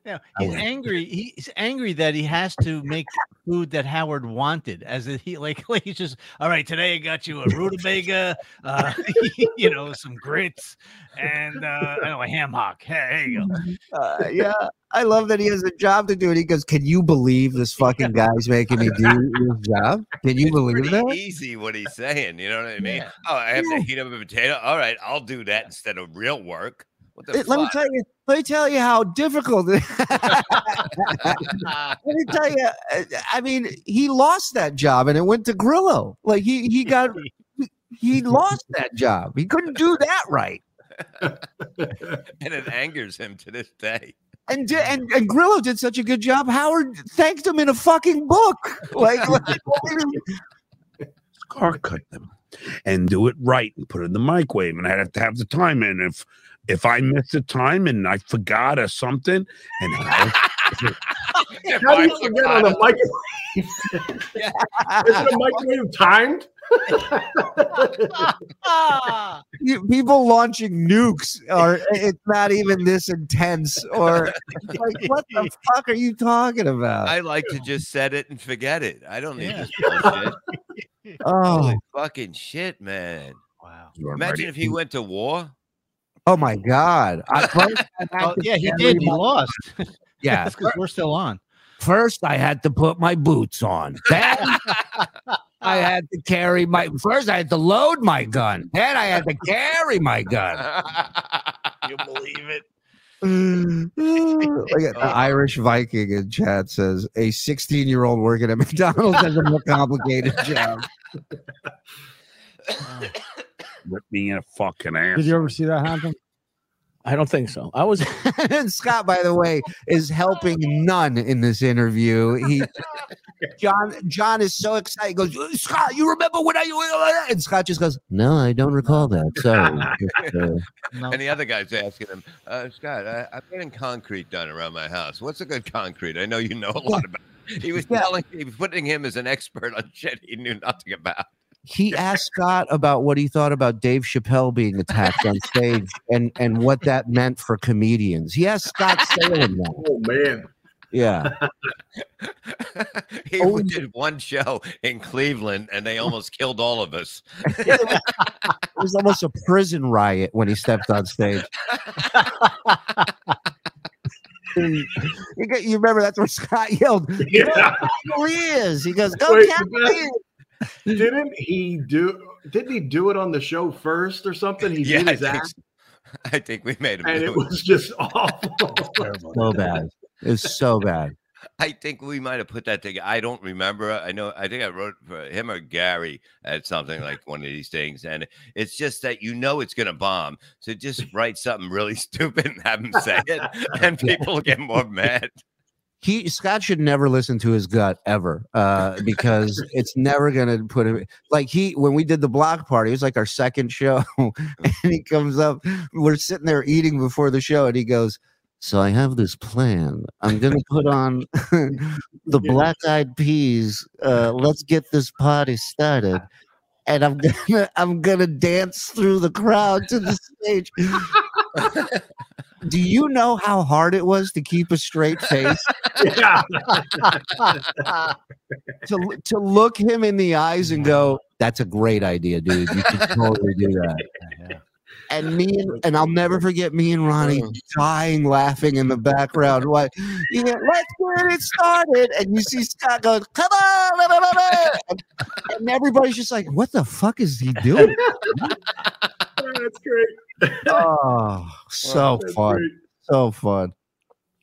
Yeah, he's angry. He's angry that he has to make food that Howard wanted. As if he like, like he's just all right. Today I got you a rutabaga, uh, you know, some grits, and uh, I know a ham hock. Hey, there you go. Uh, yeah, I love that he has a job to do. And he goes, "Can you believe this fucking guy's making me do his job? Can you believe Pretty that?" easy what he's saying. You know what I mean? Yeah. Oh, I have Yeah. to heat up a potato. All right, I'll do that instead of real work. What the It- let me tell you. Let me tell you how difficult. it- let me tell you. uh, I mean, he lost that job, and it went to Grillo. Like he he got he lost that job. He couldn't do that right. and it angers him to this day. And, di- and and Grillo did such a good job. Howard thanked him in a fucking book. Like, like Car cut them and do it right and put it in the microwave. And I had to have the time in. If if I missed the time and I forgot or something, and Howard, If How do you forget on forgot- a microwave? Isn't a microwave timed? You- people launching nukes are it's not even this intense or like what the fuck are you talking about I like to just set it and forget it. I don't need Yeah. this bullshit. oh Holy fucking shit, man. wow. Imagine ready. if he went to war. Oh my god I, first, Oh, yeah, he did. He my- lost. yeah That's because we're still on. first i had to put my boots on then i had to carry my first i had to load my gun then i had to carry my gun you believe it? Look at the Irish Viking in chat says a 16 year old working at McDonald's has a more complicated job. Rip me in a fucking ass. Did you ever see that happen? I don't think so. I was and Scott, by the way, is helping none in this interview. He John John is so excited. He goes, Scott, you remember when I and Scott just goes, No, I don't recall that. Sorry. Just, uh, And the other guy's asking him, uh, Scott, I, I'm getting concrete done around my house. What's a good concrete? I know you know a lot about. It. He was telling, he was putting him as an expert on shit he knew nothing about. He asked Scott about what he thought about Dave Chappelle being attacked on stage and and what that meant for comedians. He asked Scott Salem that. Oh man. Yeah. he Oh, did one show in Cleveland, and they almost killed all of us. It was almost a prison riot when he stepped on stage. you, remember that's where Scott yelled, Yeah. Cavaliers. He goes, Go Wait, Cavaliers. Didn't he do? Didn't he do it on the show first or something? He Yeah, did I his think, act, so. I think we made him and do it it. was just awful. So bad. It was so bad. I think we might have put that together. I don't remember. I know. I think I wrote for him or Gary at something like one of these things, and it's just that you know it's going to bomb. So just write something really stupid and have him say it, and people get more mad. He Scott should never listen to his gut ever, uh, because it's never gonna put him like he when we did the block party, it was like our second show, and he comes up, we're sitting there eating before the show, and he goes, So I have this plan. I'm gonna put on the black eyed peas. Uh, let's get this party started. And I'm gonna I'm gonna dance through the crowd to the stage. Do you know how hard it was to keep a straight face? Yeah. to to look him in the eyes and go, "That's a great idea, dude. You should totally do that." And me and, and I'll never forget me and Ronnie uh-huh. dying laughing in the background. Like, yeah, let's get it started. And you see Scott going, "Come on!" blah, blah, blah." And, and everybody's just like, "What the fuck is he doing?" That's great. Oh, so That's fun, great. so fun.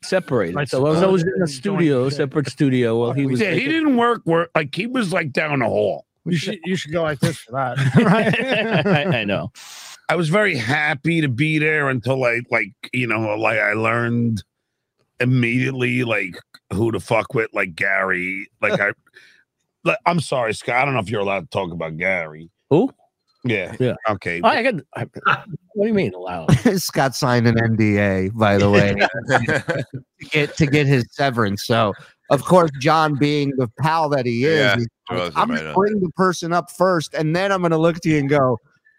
Separated. Right, So I was so- always in a studio, separate studio. While he was. yeah, he didn't work where like he was like down the hall. You should you should go like this for that. I, I know. I was very happy to be there until I like you know like I learned immediately like who to fuck with like Gary like I like, I'm sorry Scott I don't know if you're allowed to talk about Gary Who? Yeah Yeah. okay oh, I got. I, what do you mean allowed? Scott signed an NDA, by the way, to get to get his severance. So, of course, John, being the pal that he is, Yeah, he's like, I'm gonna bring the person up first, and then I'm going to look to you and go,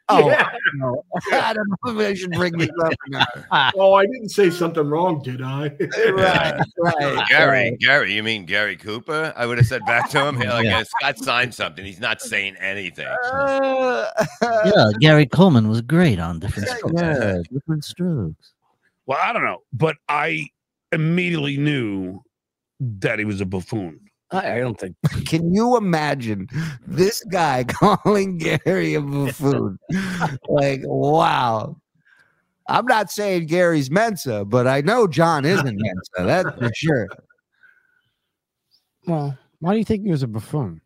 "Oh, Yeah. no, I don't know if I should bring this up." Or. Oh, I didn't say something wrong, did I? right, right, Gary, right. Gary, you mean Gary Cooper? I would have said back to him, like, Yeah. Scott signed something. He's not saying anything. Uh, Yeah, Gary Coleman was great on Diff'rent Strokes. yeah, Diff'rent Strokes. well I don't know but I immediately knew that he was a buffoon I, I don't think. Can you imagine this guy calling Gary a buffoon? like, wow. I'm not saying Gary's Mensa, but I know John isn't Mensa. That's for sure. well, why do you think he was a buffoon?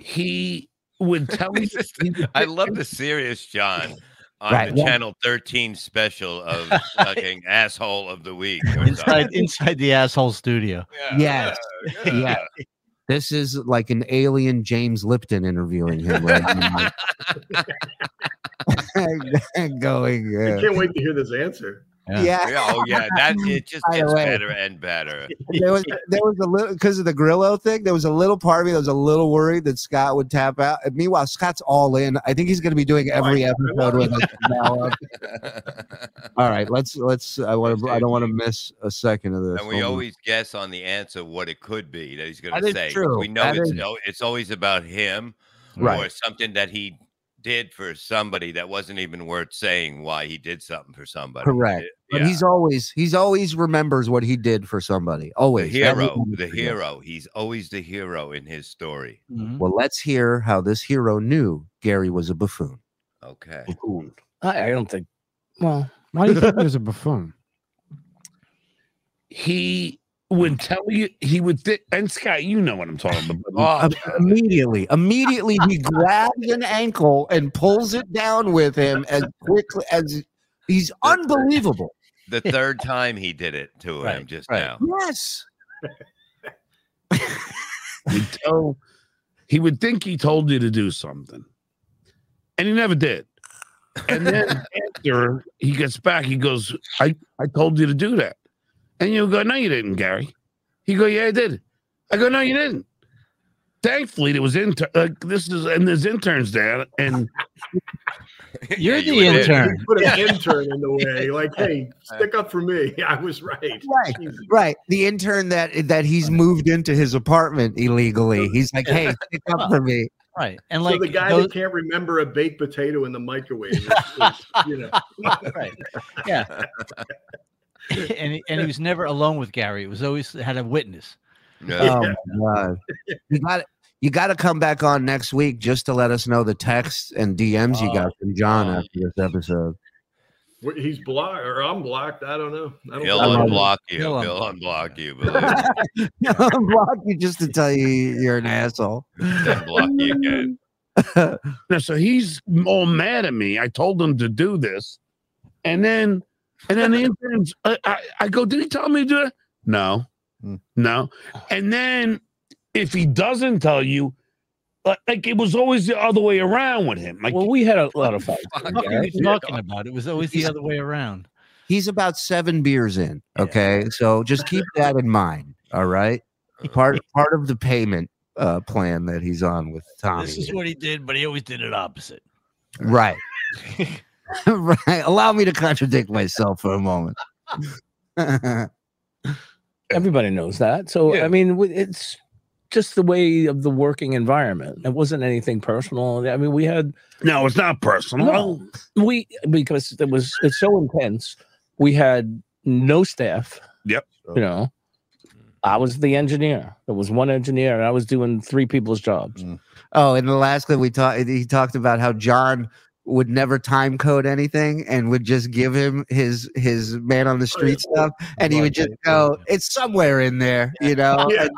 he would tell me I love the serious John on Right, the yeah. Channel 13 special of fucking asshole of the week. Inside inside the asshole studio. Yeah, Yes. yeah, Yeah. This is like an alien James Lipton interviewing him right now. Going, I uh, can't wait to hear this answer. Yeah. yeah. Yeah, oh yeah, that it just By gets better and better. there was there was a little because of the Grillo thing. There was a little part of me that was a little worried that Scott would tap out. And meanwhile, Scott's all in. I think he's going to be doing oh, every episode with us now on. All right, let's let's. I want to. I don't want to miss a second of this. And we Hold on. always guess on the answer what it could be that he's going to say. true. We know That it's is- al- it's always about him Right. or something that he did for somebody that wasn't even worth saying why he did something for somebody. Correct. It- But yeah. he's always he's always remembers what he did for somebody. the Always That hero, the hero. He's always the hero in his story. Mhm. Well, let's hear how this hero knew Gary was a buffoon. Okay. buffoon. I, I don't think. Well, why do you think he was a buffoon? he would tell you he would thi- and Scott you know what I'm talking about Oh, immediately, immediately he grabs an ankle and pulls it down with him as quickly as he's unbelievable. the third time he did it to him just right. now. Yes. he'd tell he would think he told you to do something and he never did and then after he gets back he goes I I told you to do that and you go no you didn't Gary he go yeah I did I go no you didn't thankfully there was inter like this is and there's interns there and You're Yeah, the were there. intern. You put an intern in the way, like, hey, stick up for me. I was right. Right. Jesus. Right. The intern that that he's moved into his apartment illegally. He's like, hey, stick up for me. Right. And So like the guy those- that can't remember a baked potato in the microwave, is, is, you know, right. Yeah. and he, and he was never alone with Gary. It was always had a witness. Yeah. Oh my god. You got you got to come back on next week just to let us know the texts and DMs you oh, got from John Oh. after this episode. he's blocked or I'm blocked. I don't know. I don't He'll I'm know. unblock you. He'll He'll unblock you. Believe me. I'll block you just to tell you you're an asshole. Then block you again. Now, so he's all mad at me. I told him to do this, and then, and then the interns. I, I, I go, did he tell me to do it? No, Hmm. no. And then, if he doesn't tell you, like, like it was always the other way around with him. Like, Well, we had a lot of fights. Fuck. What are you talking about? It was always the other way around. he's about seven beers in. Okay, so just keep that in mind. All right, part part of the payment uh, plan that he's on with Tommy. This is what he did, but he always did it opposite. right, right. Allow me to contradict myself for a moment. Everybody knows that. So Yeah. I mean, it's just the way of the working environment. It wasn't anything personal. I mean, we had No, it's not personal. no, we because it was it's so intense. We had no staff. Yep. You know, I was the engineer. There was one engineer, and I was doing three people's jobs. Mm. Oh, in the last clip, we talked. He talked about how John would never time code anything and would just give him his his man on the oh, street stuff, and he would just go, "It's somewhere in there," you know. Yeah. And-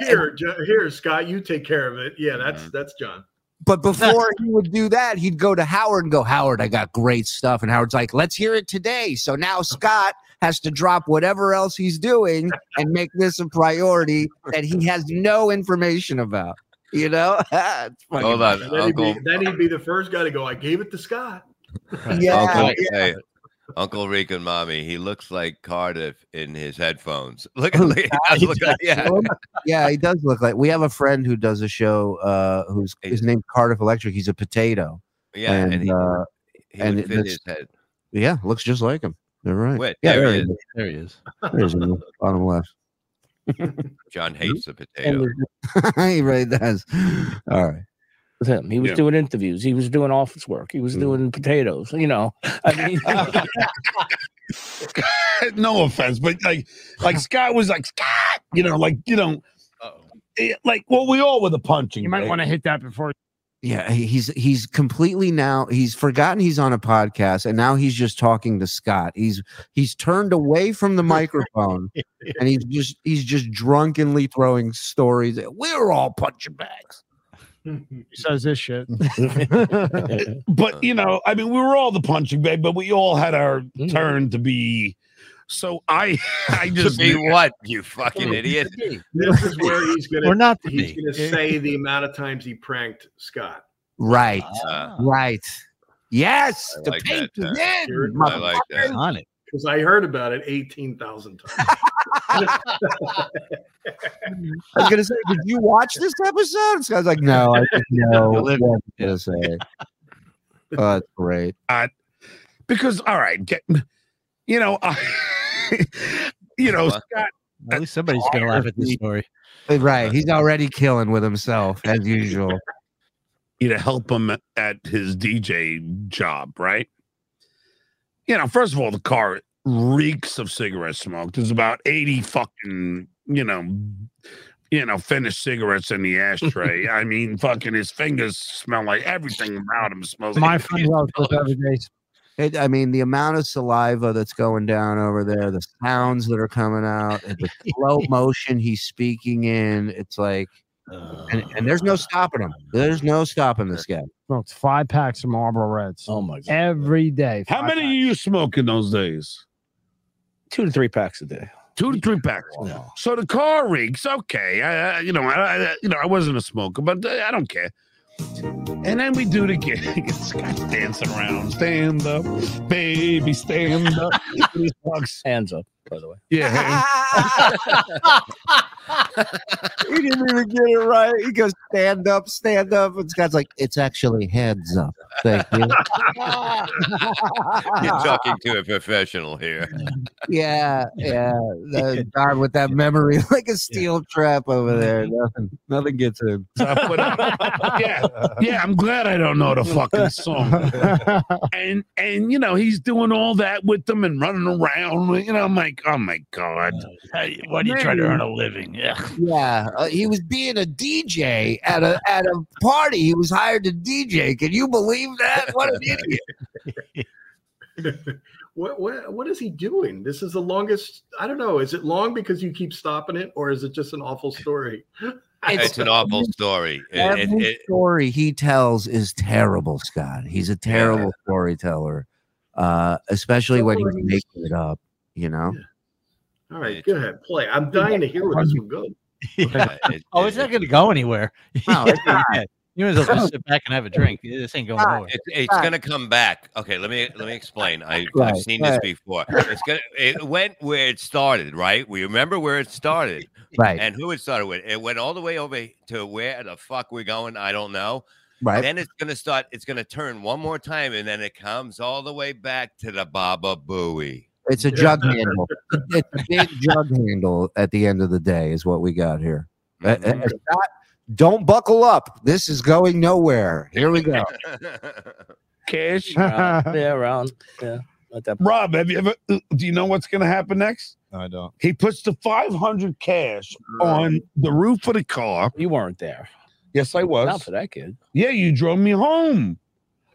Here, Jo- here, Scott, you take care of it. Yeah, that's that's John. but before he would do that, he'd go to Howard and go, "Howard, I got great stuff," and Howard's like, "Let's hear it today." So now Scott has to drop whatever else he's doing and make this a priority that he has no information about. You know, It's Hold on, Then he'd, be, then he'd be the first guy to go. I gave it to Scott. Yeah, Uncle, yeah. hey, Uncle Rick and Mommy, he looks like Cardiff in his headphones. Look at look, he does look like, yeah. yeah, he does look like. We have a friend who does a show. Uh, who's his name Cardiff Electric. He's a potato. Yeah, and, and, he, uh, he and would it- fit his head. yeah, looks just like him. They're right. Wait, yeah, there there, he he is. is. There he is. There he is in the bottom left. John hates the And potato. it was he really does. All right. with him. He was Yeah. doing interviews. He was doing office work. He was Mm. doing potatoes. You know, I mean, no offense, but like, like Scott was like Scott, you know, like you know, eh, like well, we all were the punching. You might bag. want to hit that before. Yeah, he's he's completely now he's forgotten he's on a podcast and now he's just talking to Scott. He's he's turned away from the microphone and he's just he's just drunkenly throwing stories. We're all punching bags. He says this shit. but you know, I mean, we were all the punching bag, but we all had our mm-hmm. turn to be. So I, I to just be what, you fucking idiot? This is where he's gonna We're not to he's be. gonna say the amount of times he pranked Scott. Right, Uh, right. Yes, I the like paint that, is uh, in. I like that. On it. Because I heard about it eighteen thousand times. I was gonna say, did you watch this episode? So I was like, no, I didn't know I was gonna say. Oh, that's great. because all right, get, you know, I, you know, What? Scott. At least somebody's gonna laugh at this story. Right, uh, he's already killing with himself as usual. you to help him at his DJ job, right? You know, first of all, the car reeks of cigarette smoke. There's about 80 fucking, you know, you know, finished cigarettes in the ashtray. I mean, fucking his fingers smell like everything about him smells My like friend loves this every day. It, I mean, the amount of saliva that's going down over there, the sounds that are coming out, the slow motion he's speaking in. It's like, and, and there's no stopping him. There's no stopping this guy. Smokes five packs of Marlboro Reds oh my god, every day. How many packs. you smoke in those days? two to three packs a day. Two to three packs. Yeah. So the car reeks. Okay, I, I you know, I, I, you know, I wasn't a smoker, but uh, I don't care. And then we do gig. It's got dancing around. Stand up, baby, stand up. Hands up, by the way. Yeah. he didn't even get it right. He goes, stand up, stand up. And Scott's like, it's actually heads up. Thank you. You're talking to a professional here. yeah, yeah. That guy with that memory, like a steel trap over there. Nothing, nothing gets him. yeah, yeah. I'm glad I don't know the fucking song. And and you know he's doing all that with them and running around. You know, I'm like, oh my god. Hey, why do you trying to earn a living? Yeah. Yeah, uh, he was being a DJ at a at a party. He was hired to DJ. Can you believe that? What an idiot! what what what is he doing? This is the longest. I don't know. Is it long because you keep stopping it, or is it just an awful story? It's an awful story. Every it- it- story he tells is terrible, Scott. He's a terrible storyteller, uh, especially when he's making it up. You know. All right, go ahead, play. I'm dying to hear where this will go. yeah, it- Oh, it- it's not gonna go anywhere. No, it's not. You might as well just sit back and have a drink. This ain't going nowhere. It's, it's gonna come back. Okay, let me let me explain. I, Right, I've seen this before. It's gonna it went where it started, right? We remember where it started Right. and who it started with. It went all the way over to where the fuck we're going. I don't know. Right. Then it's gonna start. It's gonna turn one more time, and then it comes all the way back to the Baba Booey. It's a jug handle. It's a big jug handle at the end of the day, is what we got here. Mhm. Scott, don't buckle up. This is going nowhere. Here we go. Cash. around, yeah, around. Yeah. That Rob, have you ever? uh, Do you know what's going to happen next? I don't. He puts the 500 cash on the roof of the car. You weren't there. Yes, I was. Not for that kid. Yeah, you drove me home.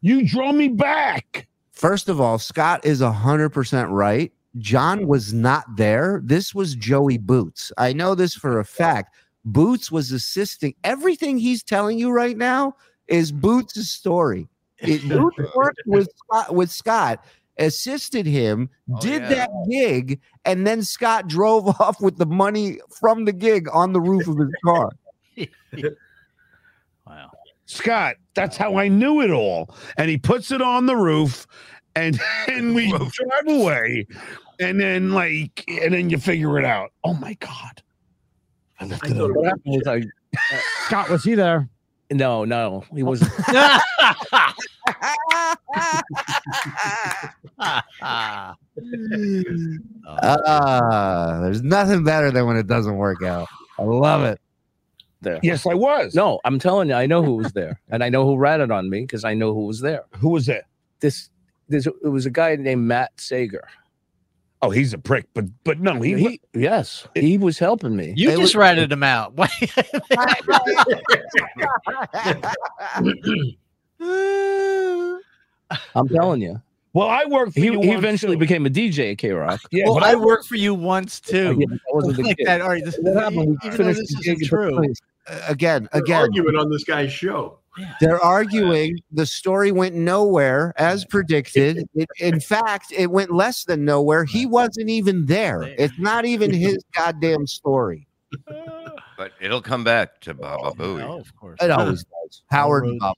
You drove me back. First of all, Scott is 100% right. John was not there. This was Joey Boots. I know this for a fact. Boots was assisting. Everything he's telling you right now is Boots' story. It, Boots worked with Scott, with Scott, assisted him, Oh, did yeah. that gig, and then Scott drove off with the money from the gig on the roof of his car. Wow. Scott, that's how I knew it all. And he puts it on the roof, and and we drive away, and then like, and then you figure it out. Oh my god! I lifted it thought. What happened was I Scott, was he there? no, no, he wasn't. Ah. Ah, there's nothing better than when it doesn't work out. I love it. There. Yes, I was. No, I'm telling you, I know who was there, and I know who ratted on me because I know who was there. who was it? This, this, it was a guy named Matt Sager. Oh, he's a prick, but but no, he, He, yes, he was helping me. You It just ratted him out. I'm telling you, well, I worked for he, you he once, eventually too. became a DJ at K Rock. Yeah, well, but I worked for you once too. Yeah, but that wasn't the like kid. that. All right, this, What happened? We even though finished this the isn't gig, true. Again, They're again, arguing on this guy's show. they're arguing. The story went nowhere as predicted. It, in fact, it went less than nowhere. He wasn't even there. It's not even his goddamn story. But it'll come back to Baba oh, Booey. Oh, of course. It always does. Howard and Baba.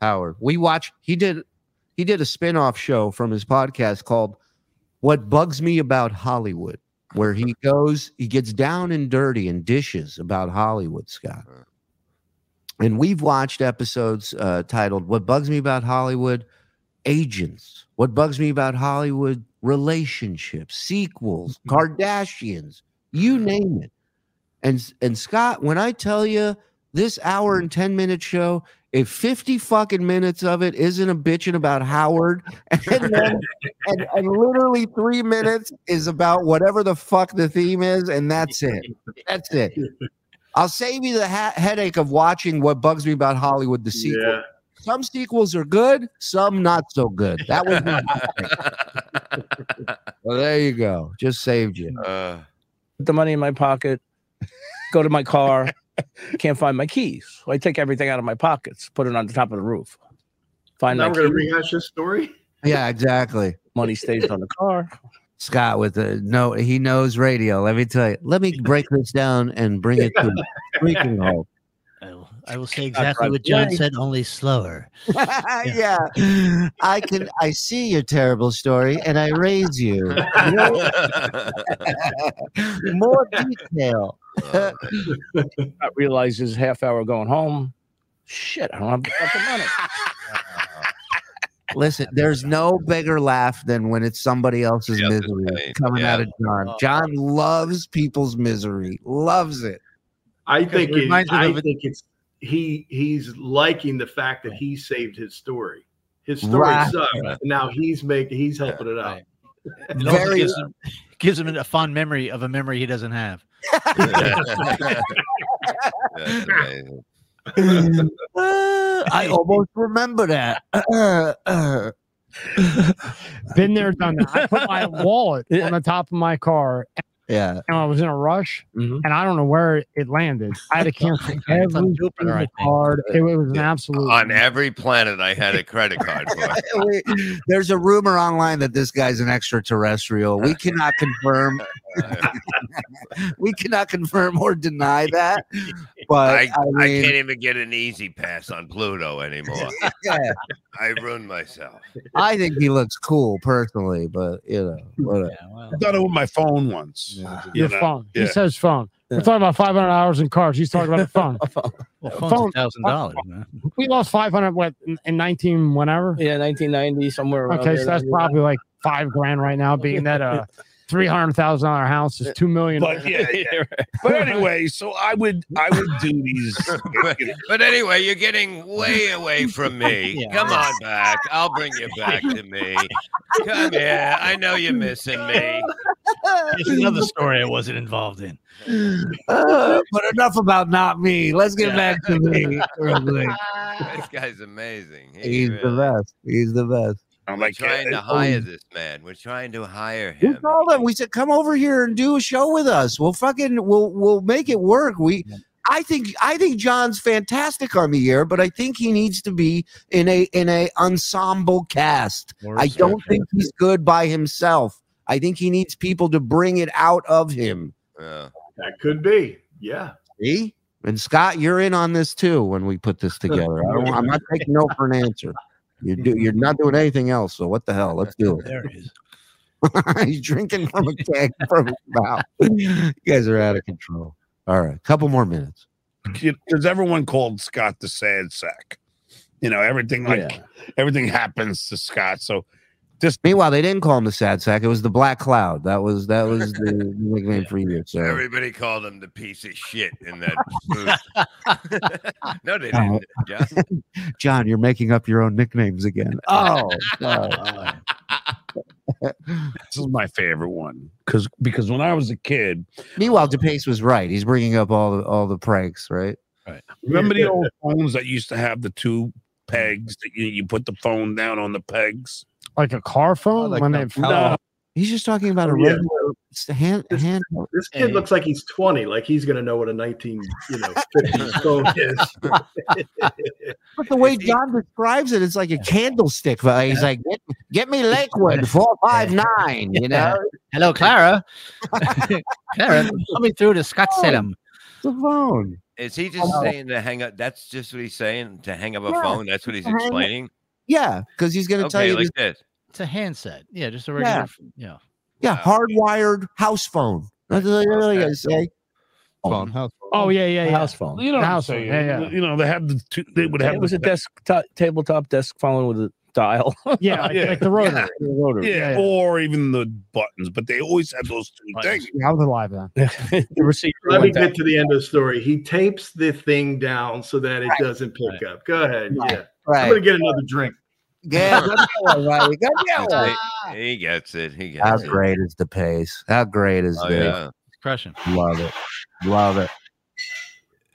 Howard. We watch. He did. He did a spin-off show from his podcast called "What Bugs Me About Hollywood," where he goes, he gets down and dirty and dishes about Hollywood, Scott. And we've watched episodes uh, titled "What Bugs Me About Hollywood," agents. What bugs me about Hollywood? Relationships, sequels, Kardashians, you name it. And and Scott, when I tell you this hour and 10 minute show, if 50 fucking minutes of it isn't a bitching about Howard, and then and, and literally three minutes is about whatever the fuck the theme is, and that's it. That's it. I'll save you the ha- headache of watching what bugs me about Hollywood, the sequel. Yeah. Some sequels are good, some not so good. That was not well, there you go. Just saved you. Uh, Put the money in my pocket, go to my car, can't find my keys. So I take everything out of my pockets, put it on the top of the roof. Find Now my we're going to rehash this story. Yeah, exactly. money stays on the car. Scott with the no, he knows radio. Let me tell you. Let me break this down and bring it to a freaking halt. I will, I will say exactly what John said, only slower. yeah, I can. I see your terrible story, and I raise you. More detail. Uh, I realizes half hour going home. Shit, I don't have the fucking money. Listen, there's no bigger laugh than when it's somebody else's Yeah, misery coming Yeah. out of John. John loves people's misery. Loves it. I think it it, I think it's he he's liking the fact that he saved his story. His story Right. sucked. and Now he's making he's helping it out. Right. It Very- gives him, gives him a fond memory of a memory he doesn't have. I almost remember that. Been there, done that. I put my wallet on the top of my car Yeah. and I was in a rush Mhm. and I don't know where it landed. I had to cancel every on Jupiter, I single think. card. It was an absolute. On every planet, I had a credit card for. There's a rumor online that this guy's an extraterrestrial. We cannot confirm. We cannot confirm or deny that. But I, I, I, can't even get an E-ZPass on Pluto anymore. yeah, I ruined myself. I think he looks cool personally, but you know, whatever. Yeah, well, I done it with my phone once. You Your know? phone. He yeah. says phone. Yeah. We're talking about 500 hours in cars. He's talking about the phone. well, phone- phone's thousand dollars, we lost 500 what in, in 19 whenever. Yeah, 1990 somewhere. around Okay, there. so that's probably like five grand right now. Being that a three hundred thousand dollar house is two million. But yeah, yeah. but anyway, so I would I would do these. But, but anyway, you're getting way away from me. Yeah. Come on back. I'll bring you back to me. Come here. I know you're missing me. Here's another story I wasn't involved in. Uh, but enough about not me. Let's get back to me. This guy's amazing. He He's the best. He's the best. I'm We're like trying to hire this man. We're trying to hire him. We him. told him. We said, "Come over here and do a show with us. We'll fucking we'll we'll make it work." We, I think I think John's fantastic on the air, but I think he needs to be in a in a ensemble cast. I don't think he's good by himself. I think he needs people to bring it out of him. Yeah. That could be. Yeah. See? And Scott, you're in on this too when we put this together. I don't, I'm not taking no for an answer. You do, mm-hmm. you're not doing anything else. So what the hell? Let's do it. There it is. He's drinking from a keg from his mouth. You guys are out of control. All right, a couple more minutes. because everyone called Scott the sad sack. You know, everything like Yeah. everything happens to Scott. So Meanwhile, they didn't call him the sad sack. It was the black cloud. That was that was the nickname for you. So Everybody called him the piece of shit in that booth. no, they oh. didn't. John. John, you're making up your own nicknames again. Oh, this is my favorite one because because when I was a kid, meanwhile, uh, DePace was right. He's bringing up all the all the pranks, right? remember the old phones that used to have the two pegs that you, you put the phone down on the pegs. Like a car phone like when the they No, He's just talking about a Oh, yeah. regular hand This- hand. This kid looks like he's 20, like he's gonna know what a 19, you know, 50 phone is. But the way John describes it, it's like a candlestick. but He's like, get, get me Lakewood four five nine. You know, Hello, Clara. Clara, put me through to Scott oh, Salem. the phone. Is he just um, saying to hang up? That's just what he's saying to hang up a Yeah, phone. That's what he's explaining. Yeah, because he's going to tell you, like this, this. It's a handset. Yeah, just a regular. Yeah. f- Yeah. yeah, hardwired house phone. That's what I Okay. got to say. Phone, house phone. Oh yeah, yeah, yeah. house phone. you know, The what I'm house phone, yeah, yeah. You know, they have the two. They would have It was the desk, desktop tabletop desk phone with a dial. Yeah, like, Yeah. like the rotor. The rotor. yeah, yeah, yeah. or even the buttons, but they always had those two Buttons. things. Yeah, I was alive then. the receiver. Let me went down. get to the end of the story. He tapes the thing down so that it doesn't pick up. Go ahead. Right. Yeah. I'm gonna get another drink. Yeah, go get one, Riley. Go get one. He, he gets it. He How gets it. great is DePace? How great is Oh, this? yeah. It's crushing. Love it. Love it.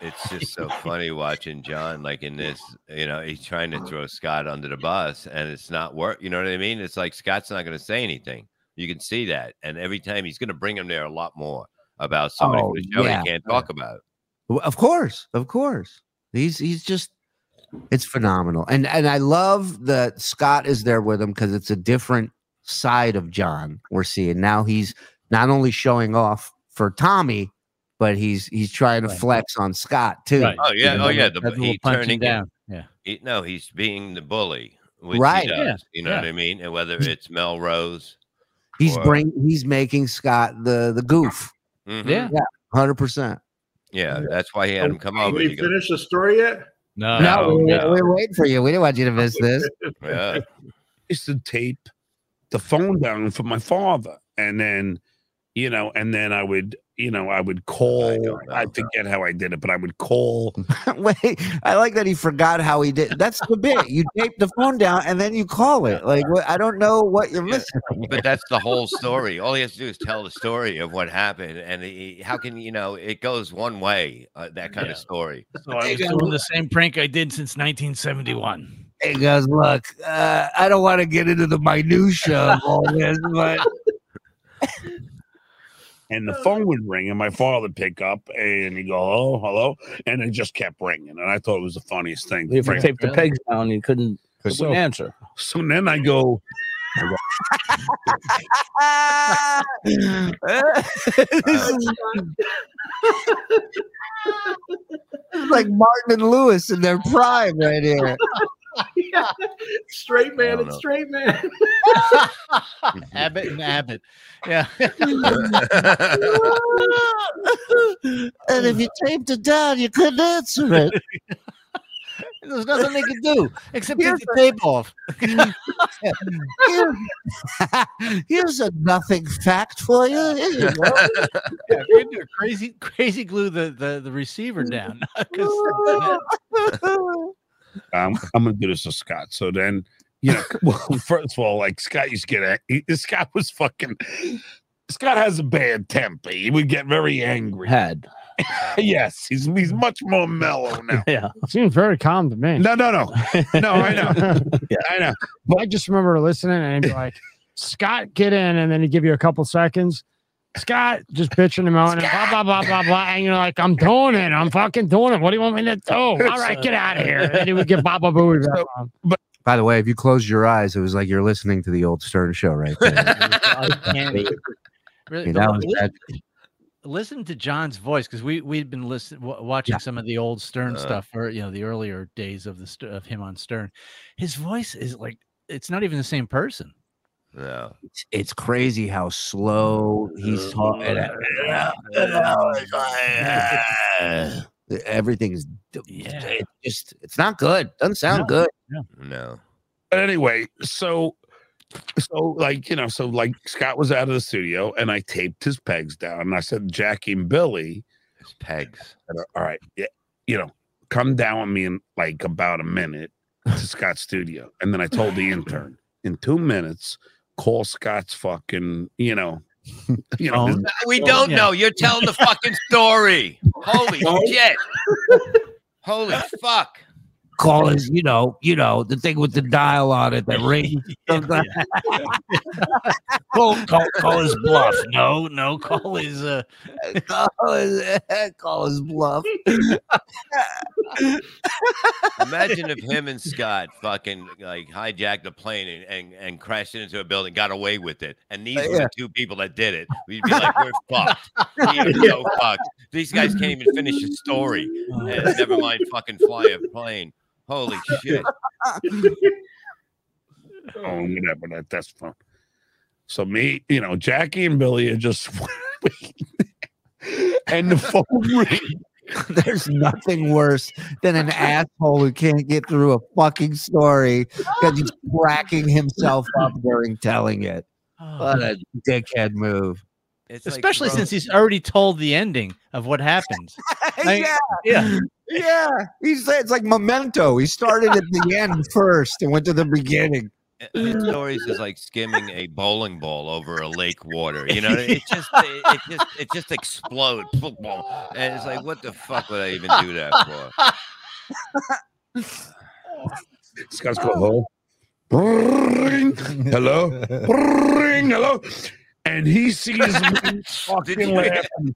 It's just so funny watching John like in this, you know, he's trying to throw Scott under the bus and it's not work. You know what I mean? It's like Scott's not going to say anything. You can see that. And every time he's going to bring him there a lot more about somebody Oh, for the show yeah. he can't talk about. Of course, of course. He's he's just it's phenomenal. And and I love that Scott is there with him because it's a different side of John we're seeing. Now he's not only showing off for Tommy, but he's he's trying to Right. flex on Scott too. Right. Oh, yeah. Oh, yeah. The, That's he punching turning down. Yeah. He, no, he's being the bully. Which Right. He Yeah, You know yeah. what I mean? And whether it's Melrose. He's or- bring he's making Scott the the goof. Mhm. Yeah. Hundred percent. Yeah. That's why he had him come over. Did He we goes, finish the story yet? No. No, we, no. we were waiting for you. We didn't want you to miss this. yeah. used to tape the phone down for my father, and then, you know, and then I would, you know, I would call. don't I, know. forget how I did it, but I would call. Wait, I like that he forgot how he did. That's the bit. You tape the phone down and then you call it. Like I don't know what you're Yeah. missing. but that's the whole story. All he has to do is tell the story of what happened, and he, how can you know it goes one way? Uh, that kind Yeah. of story. So I was doing the same prank I did since 1971. Hey guys, look, uh, I don't want to get into the minutia of all this, but And the oh. phone would ring, and my father would pick up, and he'd go, "Hello, hello," and it just kept ringing, and I thought it was the funniest thing. If you Ring. taped the Really? pegs down, you couldn't, Cause wouldn't so, answer. So then I go, like Martin and Lewis in their prime right here. yeah. Straight man don't and know. straight man. Abbott and Abbott. Yeah. and if you taped it down, you couldn't answer it. There's nothing they can do except take the tape off. Here's, here's a nothing fact for you. Here you go. Yeah, if do crazy, crazy glue the, the, the receiver down. 'Cause- um, I'm gonna do this to Scott. So then, you know, well, first of all, like Scott used to get at he, Scott was fucking Scott has a bad temper. He would get very angry. Had. yes, he's he's much more mellow now. Yeah. Seems very calm to me. No, no, no, no. I know, yeah. I know. But I just remember listening and be like, Scott, get in. And then he'd give you a couple seconds. Scott just bitching him out and blah, blah, blah, blah, blah. And you're like, I'm doing it. I'm fucking doing it. What do you want me to do? All right, get out of here. And then he would get Baba Booey back on. By the way, if you closed your eyes, it was like you're listening to the old Stern show right there. I can't- really, the- that was bad. listen to John's voice because we we'd been listening watching Yeah. some of the old Stern Uh. stuff or you know the earlier days of the of him on Stern. His voice is like it's not even the same person. No. It's, it's crazy how slow he's talking. Oh, Everything's Yeah. it's just it's not good. Doesn't sound No. good. No. But anyway, so so like you know, so like Scott was out of the studio, and I taped his pegs down, and I said, Jackie and Billy, It's pegs. all right, yeah, you know, come down with me in like about a minute to Scott's studio, and then I told the intern in two minutes, call Scott's fucking, you know, you know, um, We don't yeah. know. You're telling the fucking story. Holy shit. Holy fuck. Call his, you know, you know, the thing with the dial on it that rings. sometimes. Call, call, call his bluff. No, no, call his uh call, his, call his bluff. Imagine if him and Scott fucking like hijacked a plane and, and, and crashed it into a building, got away with it. And these were Yeah. the two people that did it. We'd be like, we're fucked. We are so fucked. These guys can't even finish a story. And never mind fucking fly a plane. Holy shit. oh, whatever, that that's fun. So me, you know, Jackie and Billy are just and the phone ring. There's nothing worse than an asshole who can't get through a fucking story because he's cracking himself up during telling it. Oh. What a dickhead move. It's especially bro, since he's already told the ending of what happens. yeah, Yeah. Yeah. He said it's like memento. He started at the end first and went to the beginning. his stories is like skimming a bowling ball over a lake water. You know, it just it, it just it just explodes. Football. And it's like, what the fuck would I even do that for? Scott's go hello. Ring, hello. Ring, hello. And he sees me fucking you- laughing.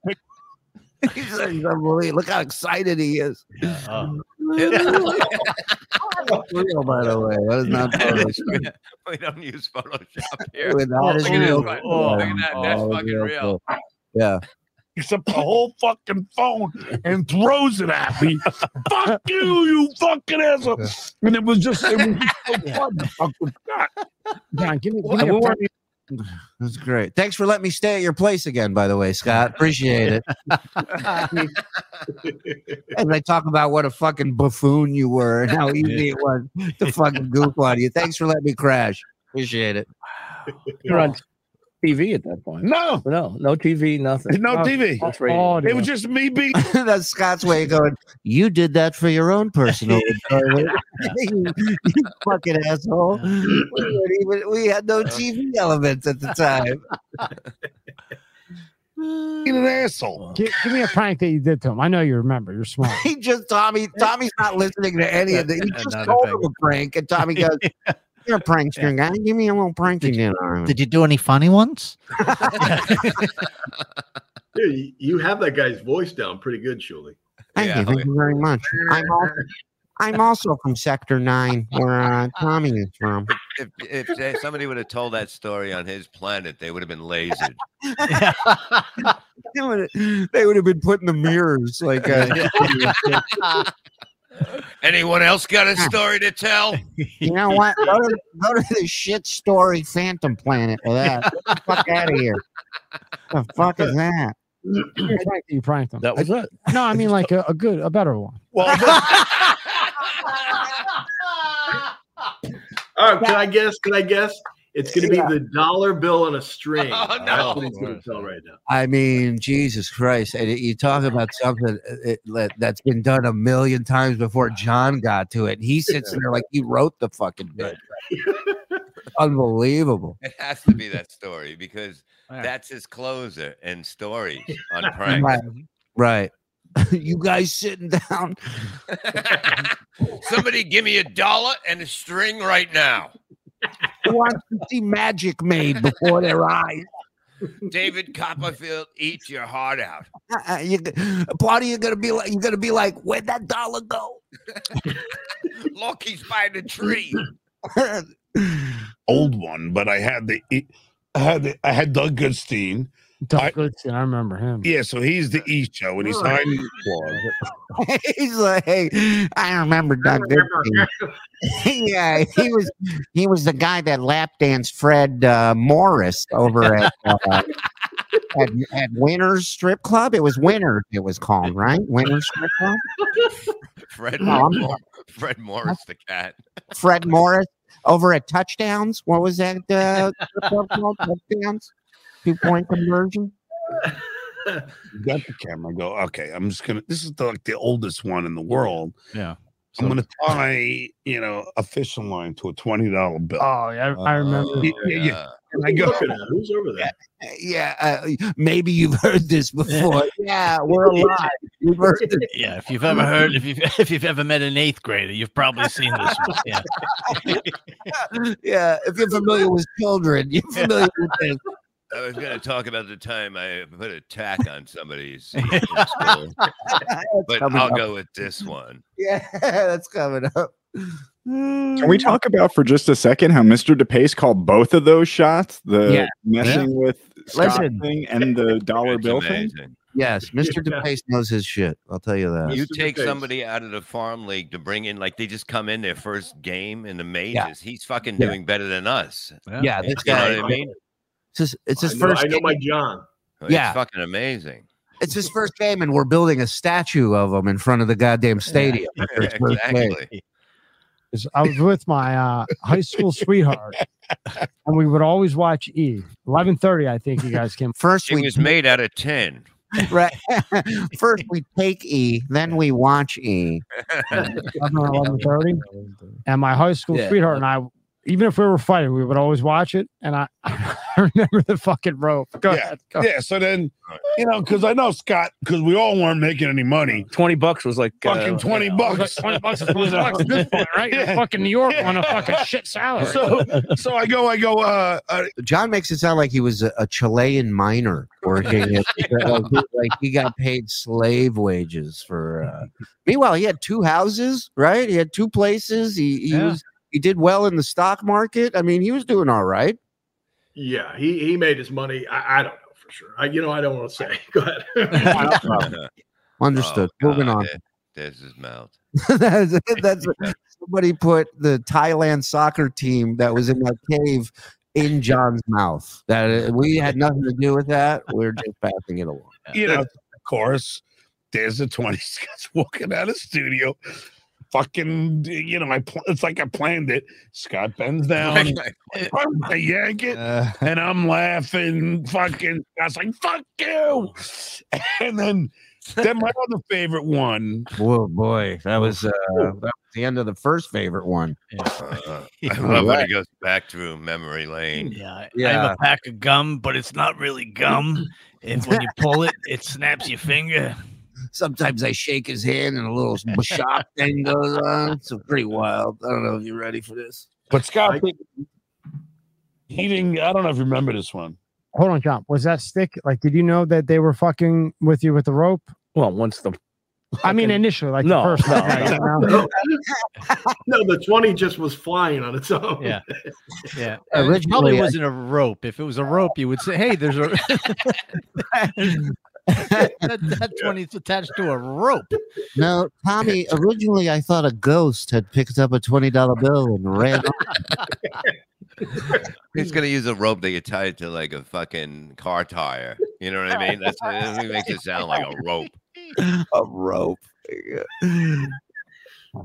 He's, he's unbelievable. Look how excited he is. Oh. Real, by the way. That is not Photoshop. we don't use Photoshop here. That Oh, is look at real. this. Oh, look at that. That's Oh, fucking real. Yeah. Picks up the whole fucking phone and throws it at me. Fuck you, you fucking asshole. And it was just, it was just so fun to fuck with Scott. John, give me, give me we a weren't- That's great. Thanks for letting me stay at your place again, by the way, Scott. Appreciate it. As I talk about what a fucking buffoon you were and how easy it was to fucking goof on you. Thanks for letting me crash. Appreciate it. You're on TV at that point. No, No, no TV, nothing. no TV. Just It was just me being. That's Scott's way of going, You did that for your own personal enjoyment. you, you fucking asshole. We, weren't even, we had no TV elements at the time. being an asshole. Give, give me a prank that you did to him. I know you remember. You're smart. He just Tommy. Tommy's not listening to any of the. He just Another told him a prank, and Tommy goes, "You're a prankster guy. Give me a little prank you did on him." Did you do any funny ones? Yeah, you, you have that guy's voice down pretty good, Shuli. Thank Yeah, you. Thank you very much. I'm also, I'm also from Sector Nine, where uh, Tommy is from. If, if they- somebody would have told that story on his planet, they would have been lasered. They would they would have been put in the mirrors like. Uh, Anyone else got a story to tell? you know what? Go to, go to the shit story Phantom Planet with that. Get the fuck out of here. The fuck is that? You pranked, you pranked him. That was it. No, I mean like a, a good, a better one. Well, All right, can I guess? Can I guess? It's going to be the dollar bill on a string. Oh, That's what it's going to tell right now. I mean, Jesus Christ! And you talk about something uh, that- that's been done a million times before John got to it. And he sits there like he wrote the fucking bit. Unbelievable. It has to be that story because Yeah. that's his closer and story on pranks. Right. Right. you guys sitting down. Somebody give me a dollar and a string right now. Who wants to see magic made before their eyes? David Copperfield, eat your heart out. Uh, you, part of you gonna be like, you're gonna be like, where'd that dollar go? Look, he's by the tree. old one, but I had the I had the, I had Doug Goodstein. Doug I- Goodstein, I remember him. Yeah, so he's the East Joe, and he's hiding in the. He's like, hey, I remember Doug Goodstein. yeah, he was he was the guy that lap danced Fred uh, Morris over at, uh, at at Winners Strip Club. It was Winners. It was called right. Winners Strip Club. Fred, Oh, Mor- Fred Morris, the cat. Fred Morris over at Touchdowns. What was that uh, strip club called? Touchdowns. Two point conversion. Got the camera. Go okay. I'm just gonna. This is the, like the oldest one in the world. Yeah. I'm gonna tie you know a fishing line to a twenty dollar bill. Oh, yeah, I remember. Oh, Yeah, yeah, yeah. And I go. Look at that. Who's over there? Yeah, uh, maybe you've heard this before. yeah, we're alive. We've heard this. Yeah, if you've ever heard, if you've if you've ever met an eighth grader, you've probably seen this one. Yeah, Yeah, if you're familiar with children, you're familiar with this. I was going to talk about the time I put a tack on somebody's seat but I'll up. go with this one. Yeah, that's coming up. Can we talk about for just a second how Mr. DePace called both of those shots the Yeah. messing with Scott Listen. thing and the dollar It's bill thing? Yes, Mr. DePace knows his shit. I'll tell you that. You Mr. take DePace. somebody out of the farm league to bring in, like they just come in their first game in the majors. He's fucking Yeah. doing better than us. Yeah, this You know guy. what I mean? It's his, it's his I know, first. I know game. my John. It's Yeah. fucking amazing. It's his first game, and we're building a statue of him in front of the goddamn stadium. after his exactly. I was with my uh, high school sweetheart, and we would always watch E. Eleven thirty, I think you guys came. First, It we was made out of tin. right. First, we take E, then we watch E. 11 or 11:30. And my high school Yeah. sweetheart and I, even if we were fighting, we would always watch it. And I, I remember the fucking rope. Go Yeah. ahead. Go Yeah, so then you know, because I know Scott, because we all weren't making any money. Twenty bucks was like Fucking uh, twenty It was like bucks. 20 bucks is 20 bucks at this point, right? You're fucking New York on a fucking shit salary. So, so I go, I go. Uh, uh John makes it sound like he was a, a Chilean miner working at, like, he- like he got paid slave wages for. Uh, meanwhile, he had two houses, right? He had two places. He he Yeah. was he did well in the stock market. I mean, he was doing all right. Yeah, he he made his money. I, I don't know for sure. I you know I don't want to say. Go ahead. Understood. Oh, Moving on. there- There's his mouth. that's, that's somebody put the Thailand soccer team that was in that cave in John's mouth. That uh, we had nothing to do with that. We're just passing it along. you know, of course, there's a 20 Scott's walking out of studio. Fucking, you know, I pl- it's like I planned it. Scott bends down, I yank it, Uh, and I'm laughing. Fucking, I was like, "Fuck you!" And then, then my other favorite one. Whoa, boy, that was uh, that was the end of the first favorite one. Uh, I love when he goes back through memory lane. yeah. I have a pack of gum, but it's not really gum. And when you pull it, it snaps your finger. Sometimes I shake his hand and a little shock thing goes on. It's pretty wild. I don't know if you're ready for this. But Scott, I- he didn't. I don't know if you remember this one. Hold on, John. Was that stick? Like, did you know that they were fucking with you with the rope? well, once the I mean, initially, like No, the first no, night, you know? no, the 20 just was flying on its own. Yeah. Yeah. It Originally, probably wasn't a rope. If it was a rope, you would say, "Hey, there's a that, that 20's attached to a rope." No, Tommy. Originally, I thought a ghost had picked up a twenty dollar bill and ran. He's gonna use a rope that you tie it to like a fucking car tire. You know what I mean? That's it makes it sound like a rope. a rope.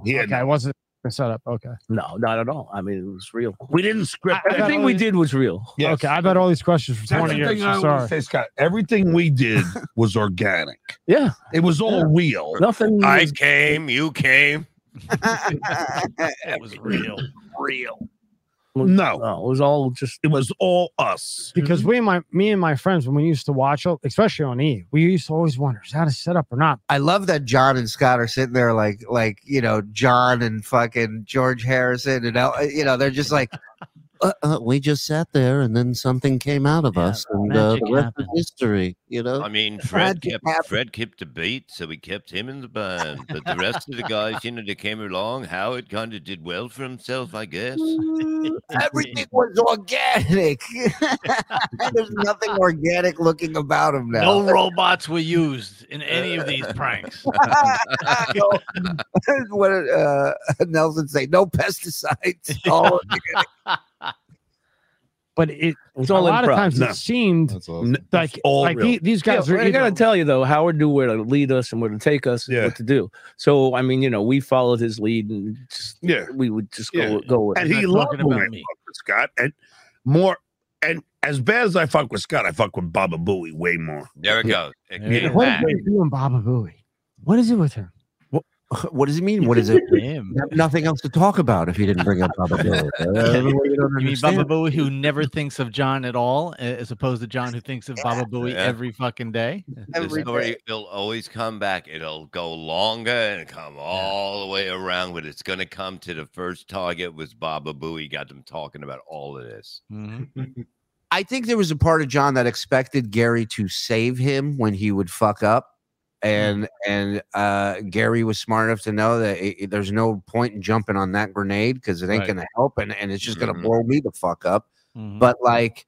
Yeah, Okay, I wasn't set up. Okay. No, not at all. I mean, it was real. we didn't script I- I Everything all we these- did was real. Yes. Okay, I've had all these questions for That's 20 the years. thing so sorry. say, Scott. Everything we did was organic. Yeah, It was all real. nothing. I was- came, you came. That was real. Real. Was- No. no, it was all just. It was all us. because mm-hmm. we and my me and my friends when we used to watch especially on E, we used to always wonder is that a setup or not. I love that John and Scott are sitting there like like you know John and fucking George Harrison and you know they're just like uh, uh, we just sat there and then something came out of Yeah, us and uh, the rest happened. is history. You know. I mean, Fred kept happened. Fred kept the beat, so we kept him in the band. But the rest of the guys, you know, they came along. Howard kind of did well for himself, I guess. Everything was organic. There's nothing organic looking about him now. No robots were used in any of these pranks. what did uh, Nelson say? No pesticides. All organic. But it, It was a all lot of times No. it seemed awesome. Like all like real. the- these Yeah, guys are. I gotta know, tell you though, Howard knew where to lead us and where to take us, and Yeah. what to do. So I mean, you know, we followed his lead, and just Yeah. we would just go Yeah. go with. And he loved about me. Scott. And more and as bad as I fuck with Scott, I fuck with Baba Booey way more. There it goes. It Yeah. what is back. it doing, Baba Booey? What is it with him? What does he mean? What is it? Him. Have nothing else to talk about if he didn't bring up Baba Booey. I don't know what you You mean understand. Baba Booey who never thinks of John at all, as opposed to John who thinks of Baba Booey Yeah. every fucking day? The story day. it'll always come back. It'll go longer and come all the way around, but it's gonna come to the first target was Baba Booey. Got them talking about all of this. Mhm. I think there was a part of John that expected Gary to save him when he would fuck up. And and uh, Gary was smart enough to know that it, it- there's no point in jumping on that grenade because it ain't Right. gonna help and, and it's just gonna Mhm. blow me the fuck up. Mhm. But like,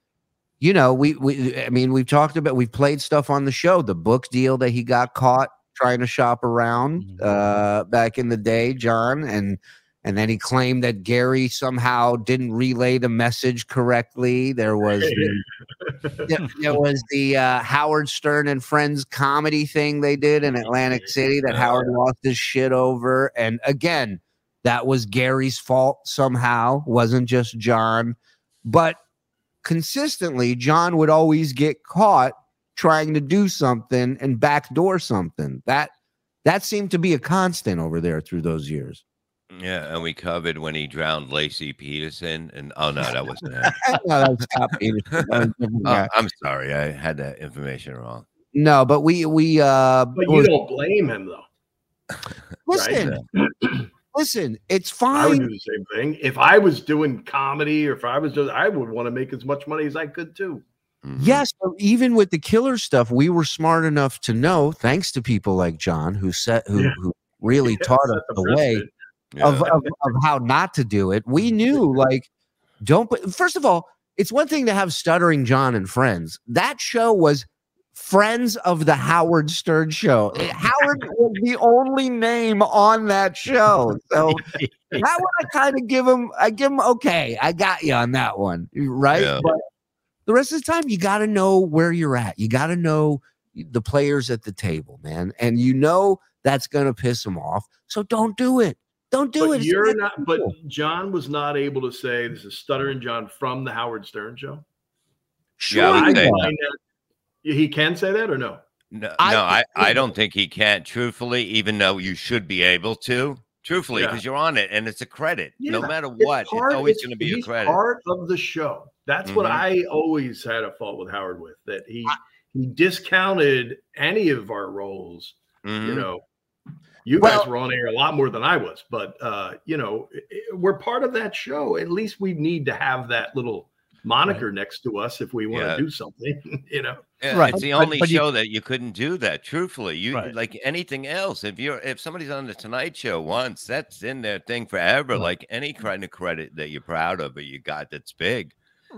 you know, we we I mean, we've talked about we've played stuff on the show. The book deal that he got caught trying to shop around Mhm. uh back in the day, John, and and then he claimed that Gary somehow didn't relay the message correctly. There was the, there, there was the uh, Howard Stern and Friends comedy thing they did in Atlantic City that Howard lost his shit over. And again, that was Gary's fault somehow, wasn't just John. But consistently, John would always get caught trying to do something and backdoor something. That that seemed to be a constant over there through those years. Yeah, and we covered when he drowned Laci Peterson, and oh no, that wasn't him. no, that was Scott Peterson. Was Oh. I'm sorry, I had that information wrong. No, but we we uh But you was- don't blame him though. listen, listen, it's fine. I would fine. do the same thing. If I was doing comedy or if I was doing, I would want to make as much money as I could too. Mhm. Yes, even with the killer stuff, we were smart enough to know, thanks to people like John, who set who, Yeah. who really Yeah, taught us the the way precedent. Yeah. of, of of how not to do it. We mm-hmm. knew, like, don't. Put, first of all, it's one thing to have stuttering John and friends. That show was Friends of the Howard Stern Show. Howard was the only name on that show, so that one I kind of give him. I give him okay. I got you on that one, right? Yeah. But the rest of the time, you got to know where you're at. You got to know the players at the table, man, and you know that's gonna piss them off. So don't do it. Don't do But it. You're not not. But. John was not able to say this is Stuttering John from the Howard Stern show. Sure, Yeah, I would you say are. find that- he can say that or no? No, I- no, I, I don't think he can. Truthfully, even though you should be able to, truthfully, Yeah. because you're on it and it's a credit. no Yeah, matter It's what, part- it's always going to be a credit. Part of the show. That's what Mhm. I always had a fault with Howard with that he he discounted any of our roles. You Mhm. know, you Well- guys were on air a lot more than I was, but uh, you know, i- i- we're part of that show. At least we need to have that little moniker next to us if we want to Yeah. do something. You know. Yeah, Right, It's the only but you- show that you couldn't do that. Truthfully, you Right. like anything else. If you're if somebody's on the Tonight Show once, that's in their thing forever. Like any kind of credit that you're proud of or you got that's big,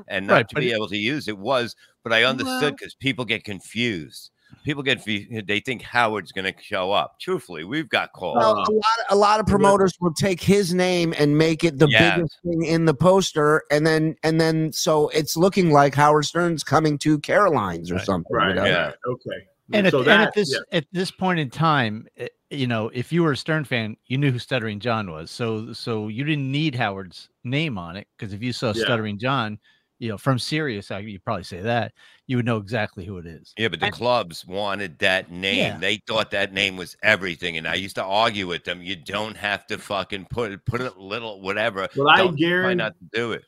and not Right, to be it- able to use it was. But I understood Well- because people get confused. People get fe- they think Howard's going to show up. Truthfully, we've got calls. Well, a lot, a lot of promoters will take his name and make it the Yes. biggest thing in the poster, and then and then so it's looking like Howard Stern's coming to Caroline's or Right. something. Right. you know? Yeah. Okay. And at, so and at this yeah. at this point in time, eh, you know, if you were a Stern fan, you knew who Stuttering John was. So so you didn't need Howard's name on it because if you saw Yeah. Stuttering John, you know, from Sirius, I you probably say that you would know exactly who it is. Yeah, but the clubs wanted that name. Yeah. They thought that name was everything, and I used to argue with them. You don't have to fucking put it, put a little whatever. But I Don't try guarantee- not to do it.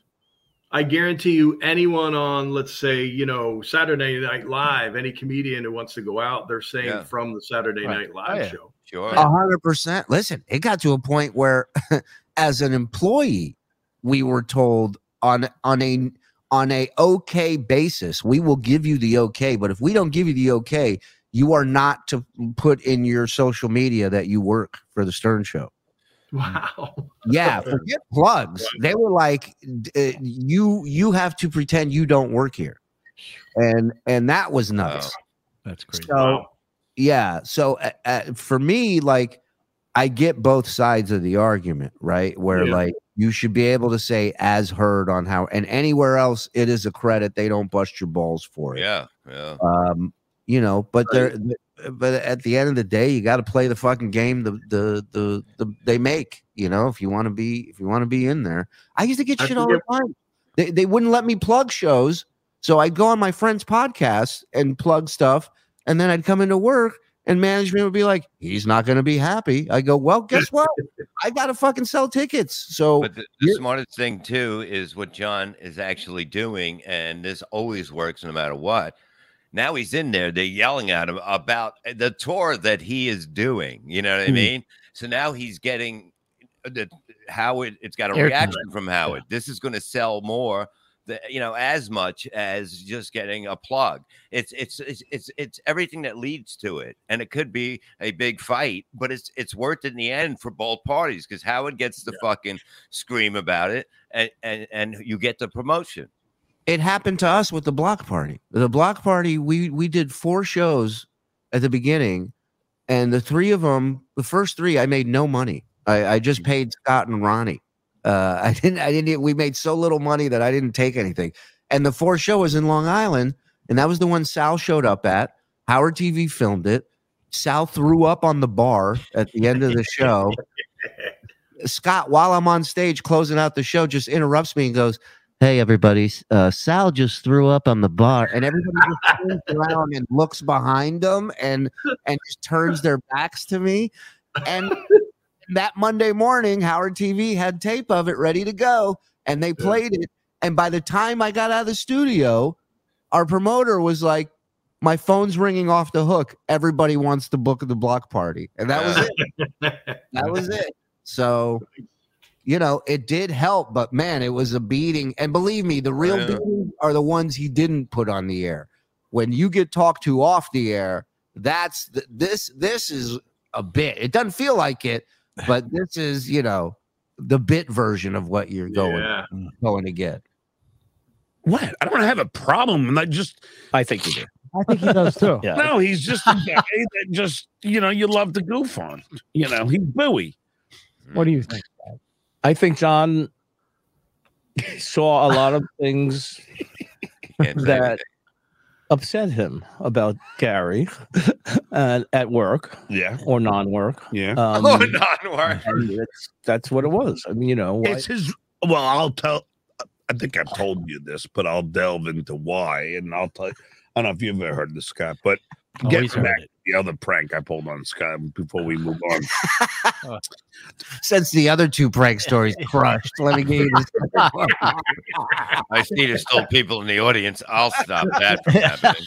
I guarantee you, anyone on, let's say, you know, Saturday Night Live, any comedian who wants to go out, they're saying Yeah. from the Saturday Right. Night Oh, Live yeah. show. Sure. A hundred percent. Listen, it got to a point where, as an employee, we were told on on a on a okay basis, we will give you the okay. But if we don't give you the okay, you are not to put in your social media that you work for the Stern Show. Wow. Yeah, forget plugs. They were like, uh, you you have to pretend you don't work here, and and that was nuts. That's crazy. So Wow. yeah, so uh, uh, for me, like I get both sides of the argument, right? Where Yeah. like you should be able to say as heard on how, and anywhere else it is a credit. They don't bust your balls for it. Yeah, yeah. Um, you know, but they're but at the end of the day, you got to play the fucking game the the the, the they make. You know, if you want to be if you want to be in there. I used to get I shit all the time. They they wouldn't let me plug shows, so I'd go on my friend's podcast and plug stuff, and then I'd come into work. And management would be like, "He's not going to be happy." I go, "Well, guess what? I got to fucking sell tickets." So But the, the smartest thing too is what John is actually doing, and this always works no matter what. Now he's in there; they're yelling at him about the tour that he is doing. You know what I Mhm. mean? So now he's getting the Howard. It's got a Airtime. reaction from Howard. This is going to sell more. The, you know, as much as just getting a plug. It's it's it's it's it's everything that leads to it, and it could be a big fight, but it's it's worth it in the end for both parties because Howard gets to fucking scream about it, and and and you get the promotion. it happened to us with the block party. The block party, we we did four shows at the beginning, and the three of them, the first three, I made no money. I, I just mm-hmm. paid Scott and Ronnie. Uh, I didn't. I didn't. We made so little money that I didn't take anything. And the fourth show was in Long Island, and that was the one Sal showed up at. Howard TV filmed it. Sal threw up on the bar at the end of the show. Scott, while I'm on stage closing out the show, just interrupts me and goes, Hey, everybody, uh, Sal just threw up on the bar. And everybody just turns around and looks behind them and, and just turns their backs to me. And that Monday morning, Howard TV had tape of it ready to go and they played it. And by the time I got out of the studio, our promoter was like, my phone's ringing off the hook. Everybody wants to book the block party. And that was it. That was it. So, you know, it did help, but man, it was a beating. And believe me, the real Yeah. beatings are the ones he didn't put on the air. When you get talked to off the air, that's the, this. This is a bit. It doesn't feel like it, but this is, you know, the bit version of what you're going Yeah. going to get. What? I don't have a problem. I just, I think you do. I think he does too. Yeah. no, he's just a guy that just, you know, you love to goof on. You know, he's Bowie. What do you think? I think John saw a lot of things that anything. Upset him about Gary uh, at work Yeah. or non-work. Yeah. Um, oh, non-work. that's what it was. I mean, you know, why- It's his. Well, I'll tell. I think I've told you this, but I'll delve into why, and I'll tell. I don't know if you've ever heard this, Scott, but Oh, getting back it. the other prank I pulled on Scott before we move on. Since the other two prank stories crushed, let me give you. I see there's still people in the audience. I'll stop that from happening.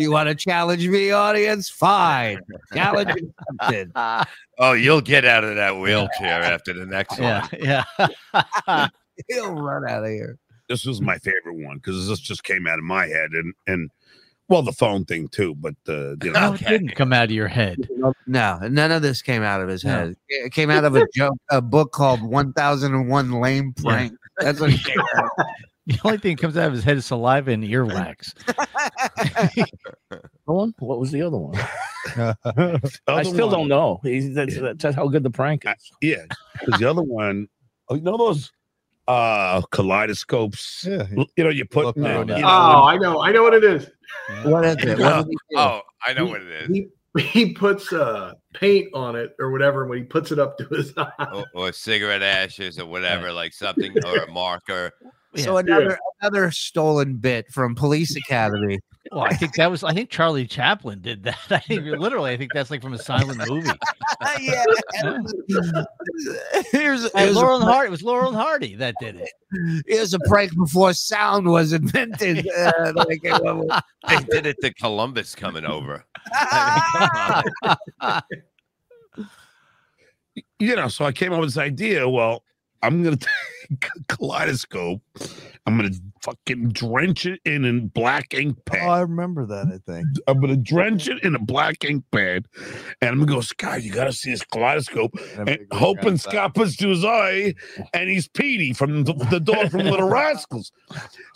you want to challenge me, audience? Fine. Challenge accepted. Oh, you'll get out of that wheelchair after the next Yeah, one. yeah. He'll run out of here. This was my favorite one because this just came out of my head and and well the phone thing too, but uh, you know No, it didn't come out of your head. No, none of this came out of his No. head. It came out of a joke, a book called 1001 Lame Yeah. That's what it came out. The only thing that comes out of his head is saliva and earwax. One? What was the other one? I Other still one- don't know. He's, that's, that's how good the prank is. Yeah, because the other one, you know those uh kaleidoscopes. Yeah. You know, you put Look you know, you know, Oh, I know. I know what it is. What is it? What did? Oh, I know what it is. He, he puts uh, paint on it or whatever when he puts it up to his eye. Or, or cigarette ashes or whatever, like something or a marker. So another another stolen bit from Police Academy. Well, I think that was. I think Charlie Chaplin did that. I think literally. I think that's like from a silent movie. yeah. Here's, Hey, here's, Laurel and Hardy. It was Laurel and Hardy that did it. here's a prank before sound was invented. Uh, like, They did it to Columbus coming over. you know, so I came up with this idea. Well, I'm gonna take a kaleidoscope. I'm gonna fucking drench it in a black ink pad. Oh. I remember that. I think. I'm gonna drench it in a black ink pad, and I'm gonna go, Scott. You gotta see this kaleidoscope. And hoping. Scott puts to his eye, and he's Petey from the, the dog from Little Rascals.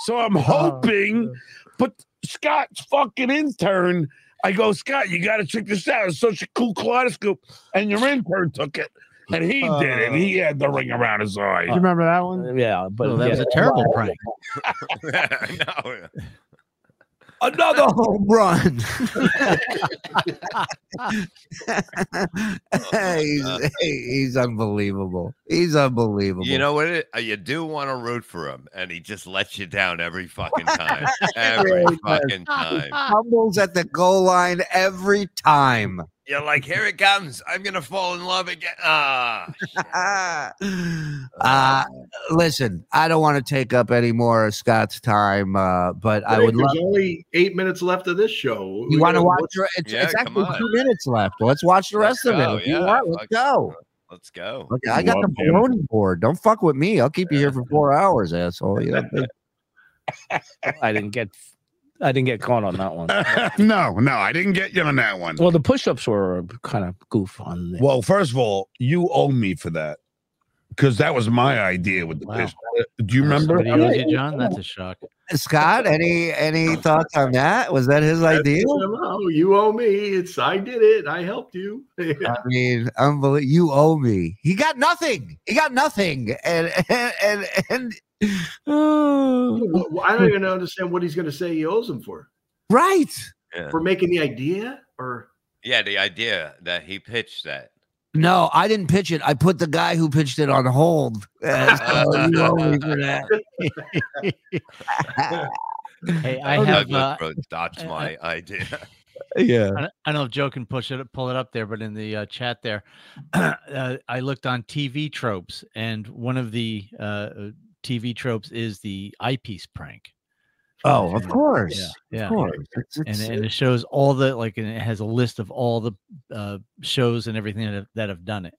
So I'm oh, hoping, but Scott's fucking intern. I go, Scott, you got to check this out. It's such a cool kaleidoscope. And your intern took it, and he did it. He had the ring around his eye. You remember that one? Yeah, but Well, that was a terrible prank. no. another home run. he's, he's unbelievable. He's unbelievable. You know what? It, uh, you do want to root for him, and he just lets you down every fucking time. Every fucking time. He fumbles at the goal line every time. You're like, here it comes. I'm gonna fall in love again. Ah, uh, listen, I don't want to take up any more of Scott's time, uh, but I would There's love. only eight minutes left of this show. You want to watch? what's- re- It's, Yeah, it's come actually on. two minutes left. Let's watch the rest of it. go, If you yeah, want, let's fuck. go. let's go. Okay, I got the baloney board. Don't fuck with me. I'll keep you here for four hours, asshole. You know, I didn't get I didn't get caught on that one. no, no, I didn't get you on that one. Well, the push-ups were kind of goof on. The, Well, first of all, you owe me for that because that was my idea with the Wow. fish. Uh, Do you remember? Somebody owes you, John? That's a shock. Scott, any any thoughts on that? Was that his idea? Oh, you owe me. It's I did it. I helped you. I mean, unbelievable. You owe me. He got nothing. He got nothing. And and and, and oh, Well, I don't even understand what he's going to say he owes him for. right. Yeah. For making the idea or yeah, the idea that he pitched that. No, I didn't pitch it. I put the guy who pitched it on hold. Uh, so you owe me for that. Hey, I Douglas have. Uh, wrote, that's my idea. yeah. I don't- I don't know if Joe can push it, pull it up there, but in the uh, chat there, uh, I looked on TV tropes, and one of the uh, TV tropes is the eyepiece prank. Oh, of course. Yeah, yeah. Of course. It's, And, it's, and it shows all the like, and it has a list of all the uh, shows and everything that have, that have done it.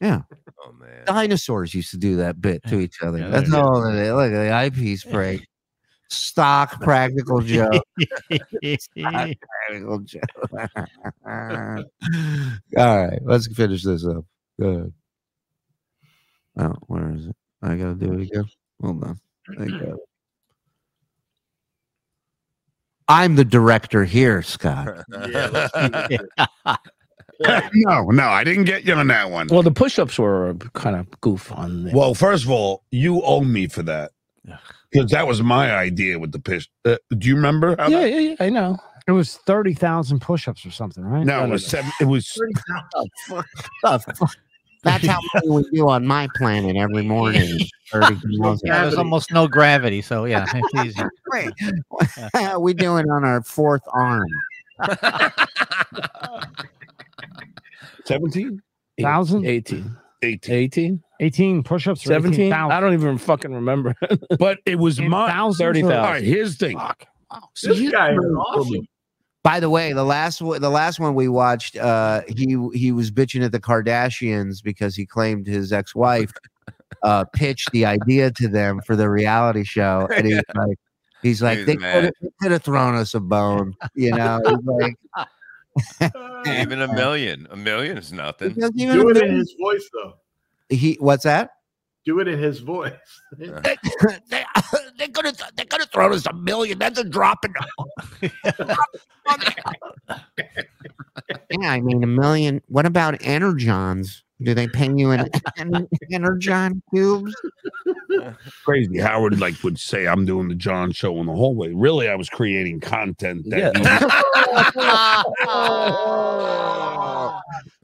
Yeah. Oh man. dinosaurs used to do that bit to each other. Yeah, That's all it is. Look at the eyepiece break. Stock practical joke. practical joke. all right, let's finish this up. Good. Oh, where is it? I gotta do it again. Hold on. I got it. I'm the director here, Scott. yeah, let's see what No, no, I didn't get you on that one. well, the push-ups were kind of goof on. The, Well, first of all, you owe me for that because that was my idea with the push. Uh, do you remember? How yeah, that- yeah, yeah, I know. It was thirty thousand push-ups or something, right? No, it was seven. It was That's how many we do on my planet every morning. Yeah, there's almost no gravity, so yeah, it's easy. Wait, we do it on our fourth arm. seventeen. Thousand? 18. 18. 18? 18 push-ups. 17? I don't even fucking remember. But it was In my 30,000. All right, here's the thing. Fuck. This guy is awesome. By the way, the last one, the last one we watched, uh, he he was bitching at the Kardashians because he claimed his ex-wife uh, pitch the idea to them for the reality show, and he's like, he's like, He's they could have thrown us a bone, you know. He's like, Even a million. A million is nothing. Because even Do it it in his voice, though. he, what's that? Do it in his voice. they they could have they could have thrown us a million. That's a drop in. the yeah, I mean a million. What about energons? Do they pay you in en- energon cubes? Crazy. Howard like would say, "I'm doing the John show in the hallway." Really, I was creating content. That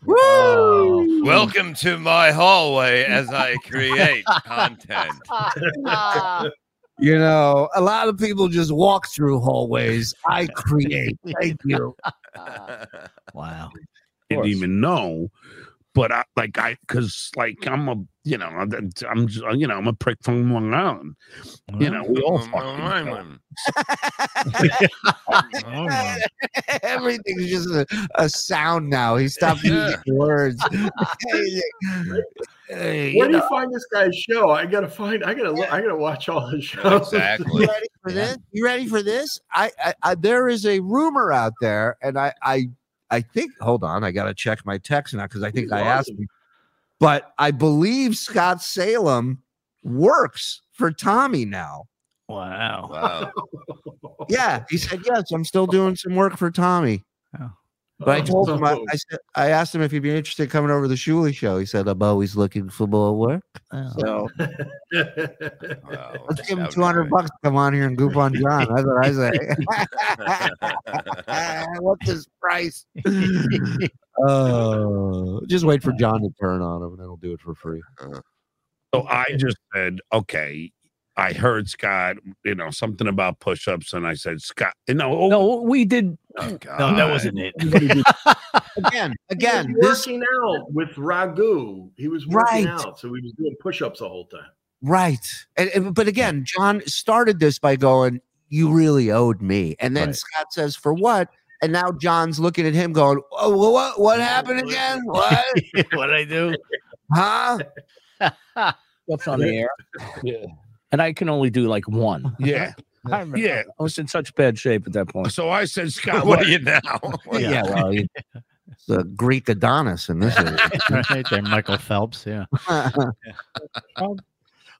Woo! Oh, Welcome to my hallway as I create content. You know, a lot of people just walk through hallways. I create. Thank you. Wow. didn't even know. But I like I because like I'm a you know I'm I'm you know I'm a prick from Long Island. You know we all fucking know. Everything's just a, a sound now. He stopped using words. Hey, you Where do you find this guy's show? I gotta find. I gotta. look I gotta watch all his shows. Exactly. You ready for this? You ready for this? I, I, I there is a rumor out there, and I I I think. Hold on, I gotta check my text now because I think He's I asked him. But I believe Scott Salem works for Tommy now. Wow. Wow. Yeah, he said yes. I'm still doing some work for Tommy. Oh. But I told him, I, Oh. I said, I asked him if he'd be interested in coming over to the Shuli show. He said, I'm always looking for more work. So let's give him 200 bucks to come on here and goop on John. That's what I say. What's his price? Oh, just wait for John to turn on him and then he'll do it for free. Uh-huh. So I just said, okay. I heard Scott, you know, something about push-ups, and I said, Scott, no, oh, No, we did. Oh, No, that wasn't it. Again, He again, was this working out with Ragu. He was working Right. out, so he was doing push-ups the whole time. Right. And, and- but again, John started this by going, You really owed me. And then Right. Scott says, For what? And now John's looking at him going, Oh, wha- what what happened again? What? what I do? Huh? What's on the air? Yeah. And I can only do like one. yeah, yeah. I was in such bad shape at that point. So I said, Scott, what what are you now? Yeah, well, you, the Greek Adonis in this area. right there, Michael Phelps. Yeah.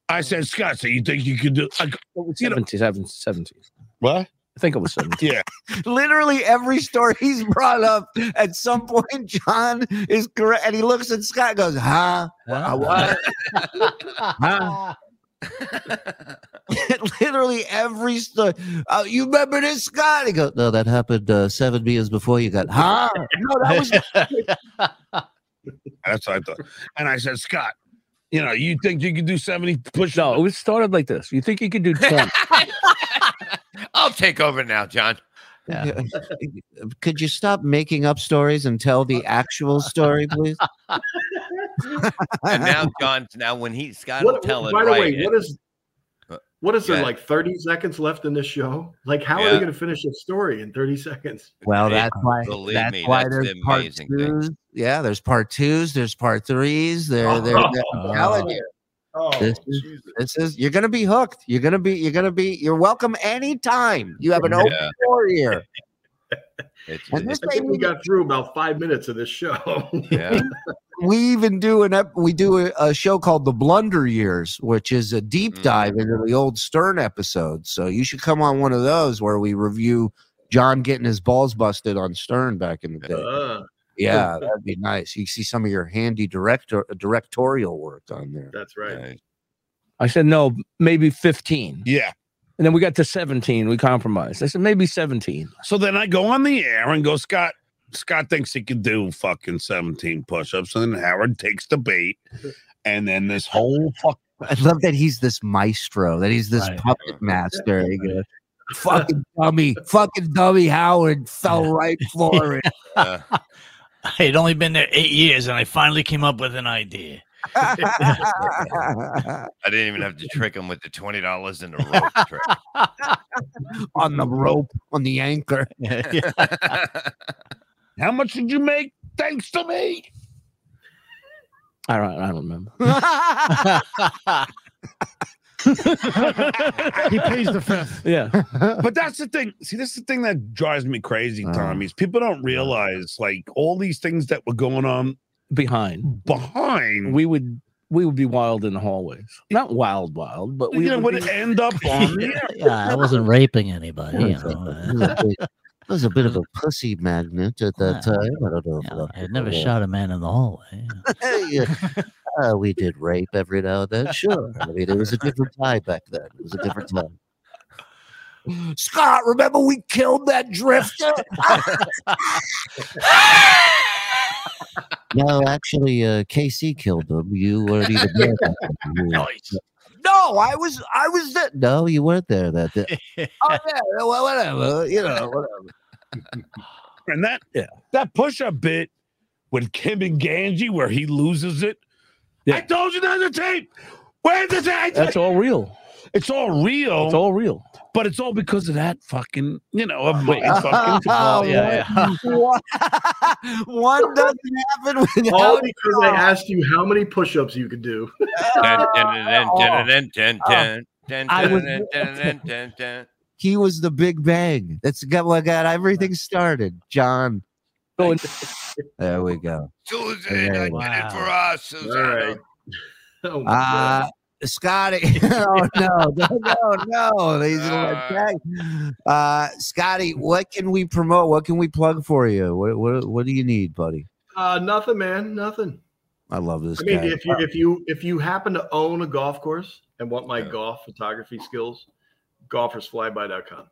I said, Scott, so you think you could do? I, go, you know, 17, 17. what? I think it was 17. Yeah, Literally every story he's brought up, at some point, John is correct. And he looks at Scott and goes, Huh? Uh, what? Huh? Literally every story. Uh, you remember this, Scott? He goes, No, that happened uh, seven years before you got. Huh? No, that was. that's what I thought. And I said, Scott, you know, you think you could do seventy push-ups? No, it was started like this. You think you could do 20? I'll take over now, John. Could you stop making up stories and tell the actual story, please? And now John, now when he Scott will What, tell it by the right. way, what is Uh, what is there yeah. like 30 seconds left in this show? Like, how are Yeah. they going to finish a story in 30 seconds? Well, Hey, that's why. believe That's me, why that's there's the part amazing thing. twos. Yeah, there's part twos. There's part threes. There, there. I'm telling you. Oh, This is, Jesus. this is you're gonna be hooked. You're gonna be you're gonna be you're welcome anytime. You have an open door here. It's, And this I think we got through about five minutes of this show. yeah. we even do an ep- we do a, a show called the Blunder Years, which is a deep Mm. dive into the old Stern episodes. So you should come on one of those where we review John getting his balls busted on Stern back in the day. Uh, Yeah, that'd be nice. You see some of your handy director directorial work on there. that's right. Right. I said, no, maybe 15. Yeah. And then we got to 17. We compromised. I said, maybe 17. So then I go on the air and go, Scott. Scott thinks he could do fucking 17 push-ups, and then Howard takes the bait, and then this whole fuck. I love that he's this maestro, that he's this Right. puppet master. He goes, fucking dummy, fucking dummy Howard fell right for it. Uh, I had only been there eight years, and I finally came up with an idea. I didn't even have to trick him with the twenty dollars in the rope trick. on the rope, on the anchor. How much did you make? Thanks to me. I don't. I don't remember. he pays the fifth. Yeah. but that's the thing. See, this is the thing that drives me crazy, uh-huh. Tommy. Is people don't realize like all these things that were going on behind. Behind. We would we would be wild in the hallways. Not wild, wild, but we you know, would would be- end up on the air? Yeah, I wasn't raping anybody. You know. It was a bit- it was a of pussy magnet at that time. I don't know. If Yeah, that- I had never shot a man in the hallway. yeah. Uh, we did rape every now and then. Sure. I mean, it was a different time back then. It was a different time. Scott, remember we killed that drifter? no, actually, uh, KC killed him. You weren't even there. that day. You were- No, I was. I was there. No, you weren't there that day. oh yeah, well, whatever. You know, whatever. And that yeah, that push-up bit with Kim and Ganji where he loses it. I told you not to tape. Where's the tape? That's all real. It's all real. It's all real. But it's all because of that fucking, you know, of my fucking Oh, yeah, yeah. One doesn't happen without All because I asked you how many push-ups you could do. Oh. he was the Big Bang. That's got what got everything started. John. There we go. Susan, I did it for Wow. us, Susanna. Oh Uh God. Scotty. oh no, no, no, no. These are my tag. Uh Scotty, what can we promote? What can we plug for you? What what, what do you need, buddy? Uh, nothing, man. Nothing. I love this I mean, guy. if you if you if you happen to own a golf course and want my golf photography skills, golfersflyby.com.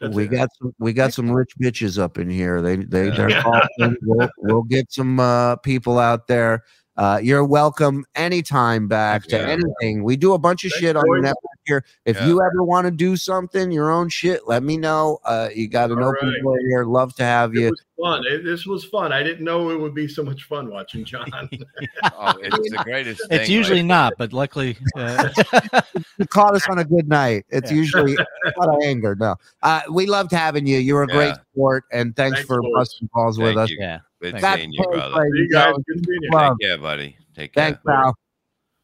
That's we it. got some we got some rich bitches up in here. They they they're yeah. We'll, we'll, get some uh people out there. Uh, you're welcome anytime back to Yeah. anything. We do a bunch of shit on the network here. If Yeah. you ever want to do something, your own shit, let me know. Uh, you got an All open right. door here. Love to have It you. was fun. It, this was fun. I didn't know it would be so much fun watching John. Oh, it's the greatest thing. It's usually like- not, but luckily, uh, You caught us on a good night. It's Yeah. usually not of anger. No, uh, we loved having you. You were a great sport, and thanks, Thanks, for busting balls with Thank us. you. yeah. Good Got seeing you, brother. ladies See you guys. Good seeing you. Love. Take care, buddy. Take care. Thanks, pal.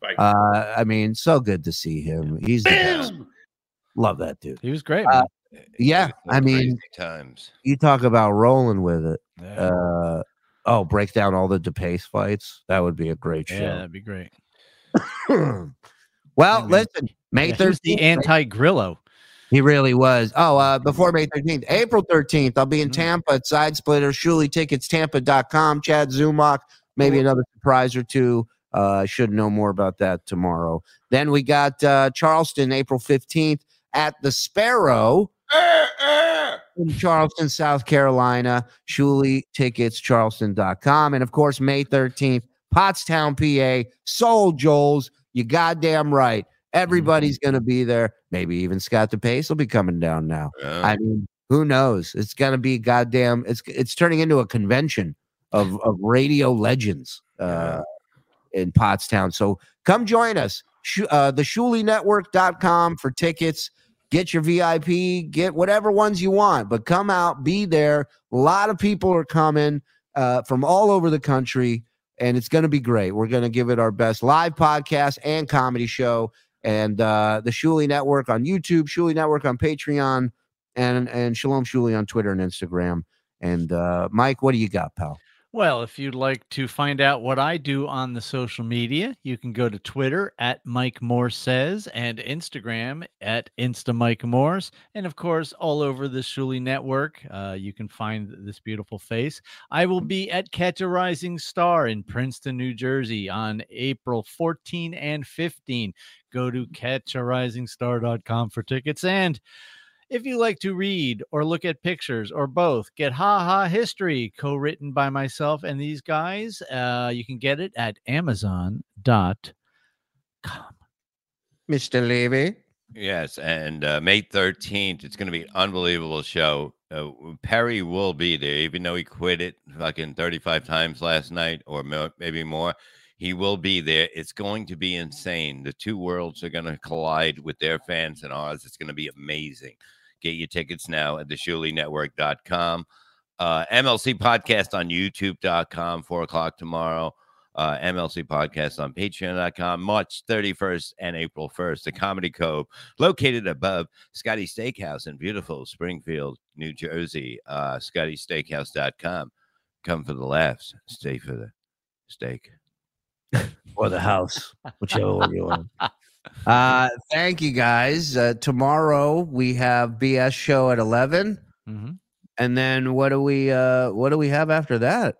Bye. Uh, I mean, so good to see him. He's the best. Love that dude. He was great. Uh. Yeah, Some I mean, times. you talk about rolling with it. yeah. Uh, oh, break down all the DePace fights. That would be a great show. yeah, that'd be great. well, mean, listen, May Yeah, he was the anti Grillo. He really was. Oh, uh, before May 13th, April 13th, I'll be in Mhm. Tampa at Side Splitter, Shuli Tickets, Tampa.com, Chad Zumock, maybe another surprise or two. Uh, I should know more about that tomorrow. Then we got uh, Charleston, April 15th at the Sparrow in Charleston, South Carolina. Shuli Tickets, Charleston.com. And of course, May 13th, Pottstown, PA, Soul Joel's. You goddamn right. Everybody's going to be there. Maybe even Scott DePace will be coming down now. Yeah. I mean, who knows? It's gonna be goddamn. It's it's turning into a convention of of radio legends uh, in Pottstown. So come join us. Sh- uh, the Shulinetwork.com for tickets. Get your VIP. Get whatever ones you want, but come out. Be there. A lot of people are coming uh, from all over the country, and it's going to be great. We're going to give it our best live podcast and comedy show and uh, the Shuli Network on YouTube, Shuli Network on Patreon, and and Shalom Shuli on Twitter and Instagram. And uh, Mike, what do you got, pal? Well, if you'd like to find out what I do on the social media, you can go to Twitter at Mike Morse Says and Instagram at Insta Mike Morse. And of course, all over the Shuli network, uh, you can find this beautiful face. I will be at Catch a Rising Star in Princeton, New Jersey on April 14 and 15. Go to catcharisingstar.com for tickets. And if you like to read or look at pictures or both, get Ha Ha History, co written by myself and these guys. Uh, you can get it at amazon.com. Mr. Levy. Yes, and uh, May 13th, it's going to be an unbelievable show. Uh, Perry will be there, even though he quit it fucking 35 times last night or mo- maybe more. He will be there. It's going to be insane. The two worlds are going to collide with their fans and ours. It's going to be amazing. Get your tickets now at theshulinetwork.com. Uh, MLC podcast on youtube.com, four o'clock tomorrow. uh, MLC podcast on patreon.com March 31st and April 1st. The Comedy Cove, located above Scotty Steakhouse in beautiful Springfield, New Jersey. Uh, ScottySteakhouse.com. Come for the laughs, stay for the steak. or the house, whichever one you want. Uh, thank you guys. Uh, tomorrow we have BS show at 11 Mm-hmm. and then what do we uh what do we have after that?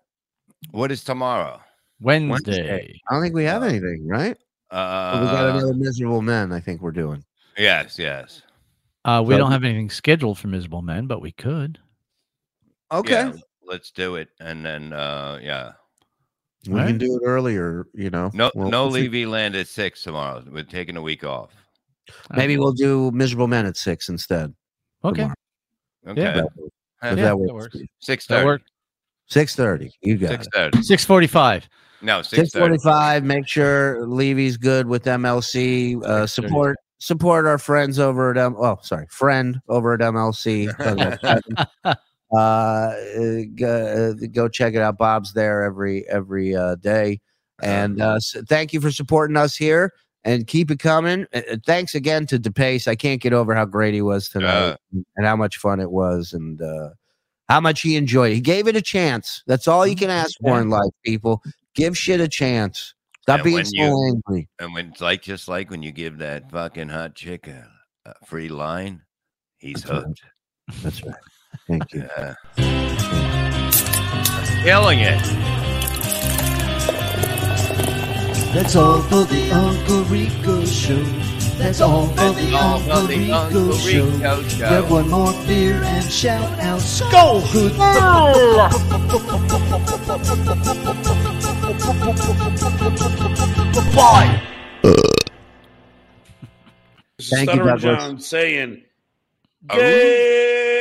What is tomorrow? Wednesday. I don't think we have anything, right? Uh, we got another miserable men. I think we're doing. Yes, yes. Uh, we So- don't have anything scheduled for Miserable Men, but we could. Okay, Yeah, let's do it. And then, uh, yeah. We Alright. can do it earlier. You know, No, We'll- no we'll see. Levy land at six tomorrow. We're taking a week off. Maybe we'll do miserable men at six instead. Okay. tomorrow. Okay. Yeah. If Yeah, that that works. works. Six That thirty. work. Six thirty. You got Six it. Six forty-five. No, six Six thirty. forty-five. Make sure Levy's good with MLC. Uh, support support our friends over at M. Oh, sorry, friend over at MLC. uh, go, uh, go check it out. Bob's there every every uh, day, and uh, so thank you for supporting us here. And keep it coming. Thanks again to DePace. I can't get over how great he was tonight and how much fun it was, and uh, how much he enjoyed it. He gave it a chance. That's all you can ask for in life, people. Give shit a chance. Stop And being so you- angry. And when it's like just like when you give that fucking hot chick a, a free line, he's That's right. hooked. That's right. Thank you. Yeah. Killing it. That's all for the Uncle Rico show. That's all for the all for Uncle the Rico Uncle show. Rico show. Grab one more beer and shout out, Skull Hood. Thank you, Stuttering Douglas. John saying, Aroo. "Gay."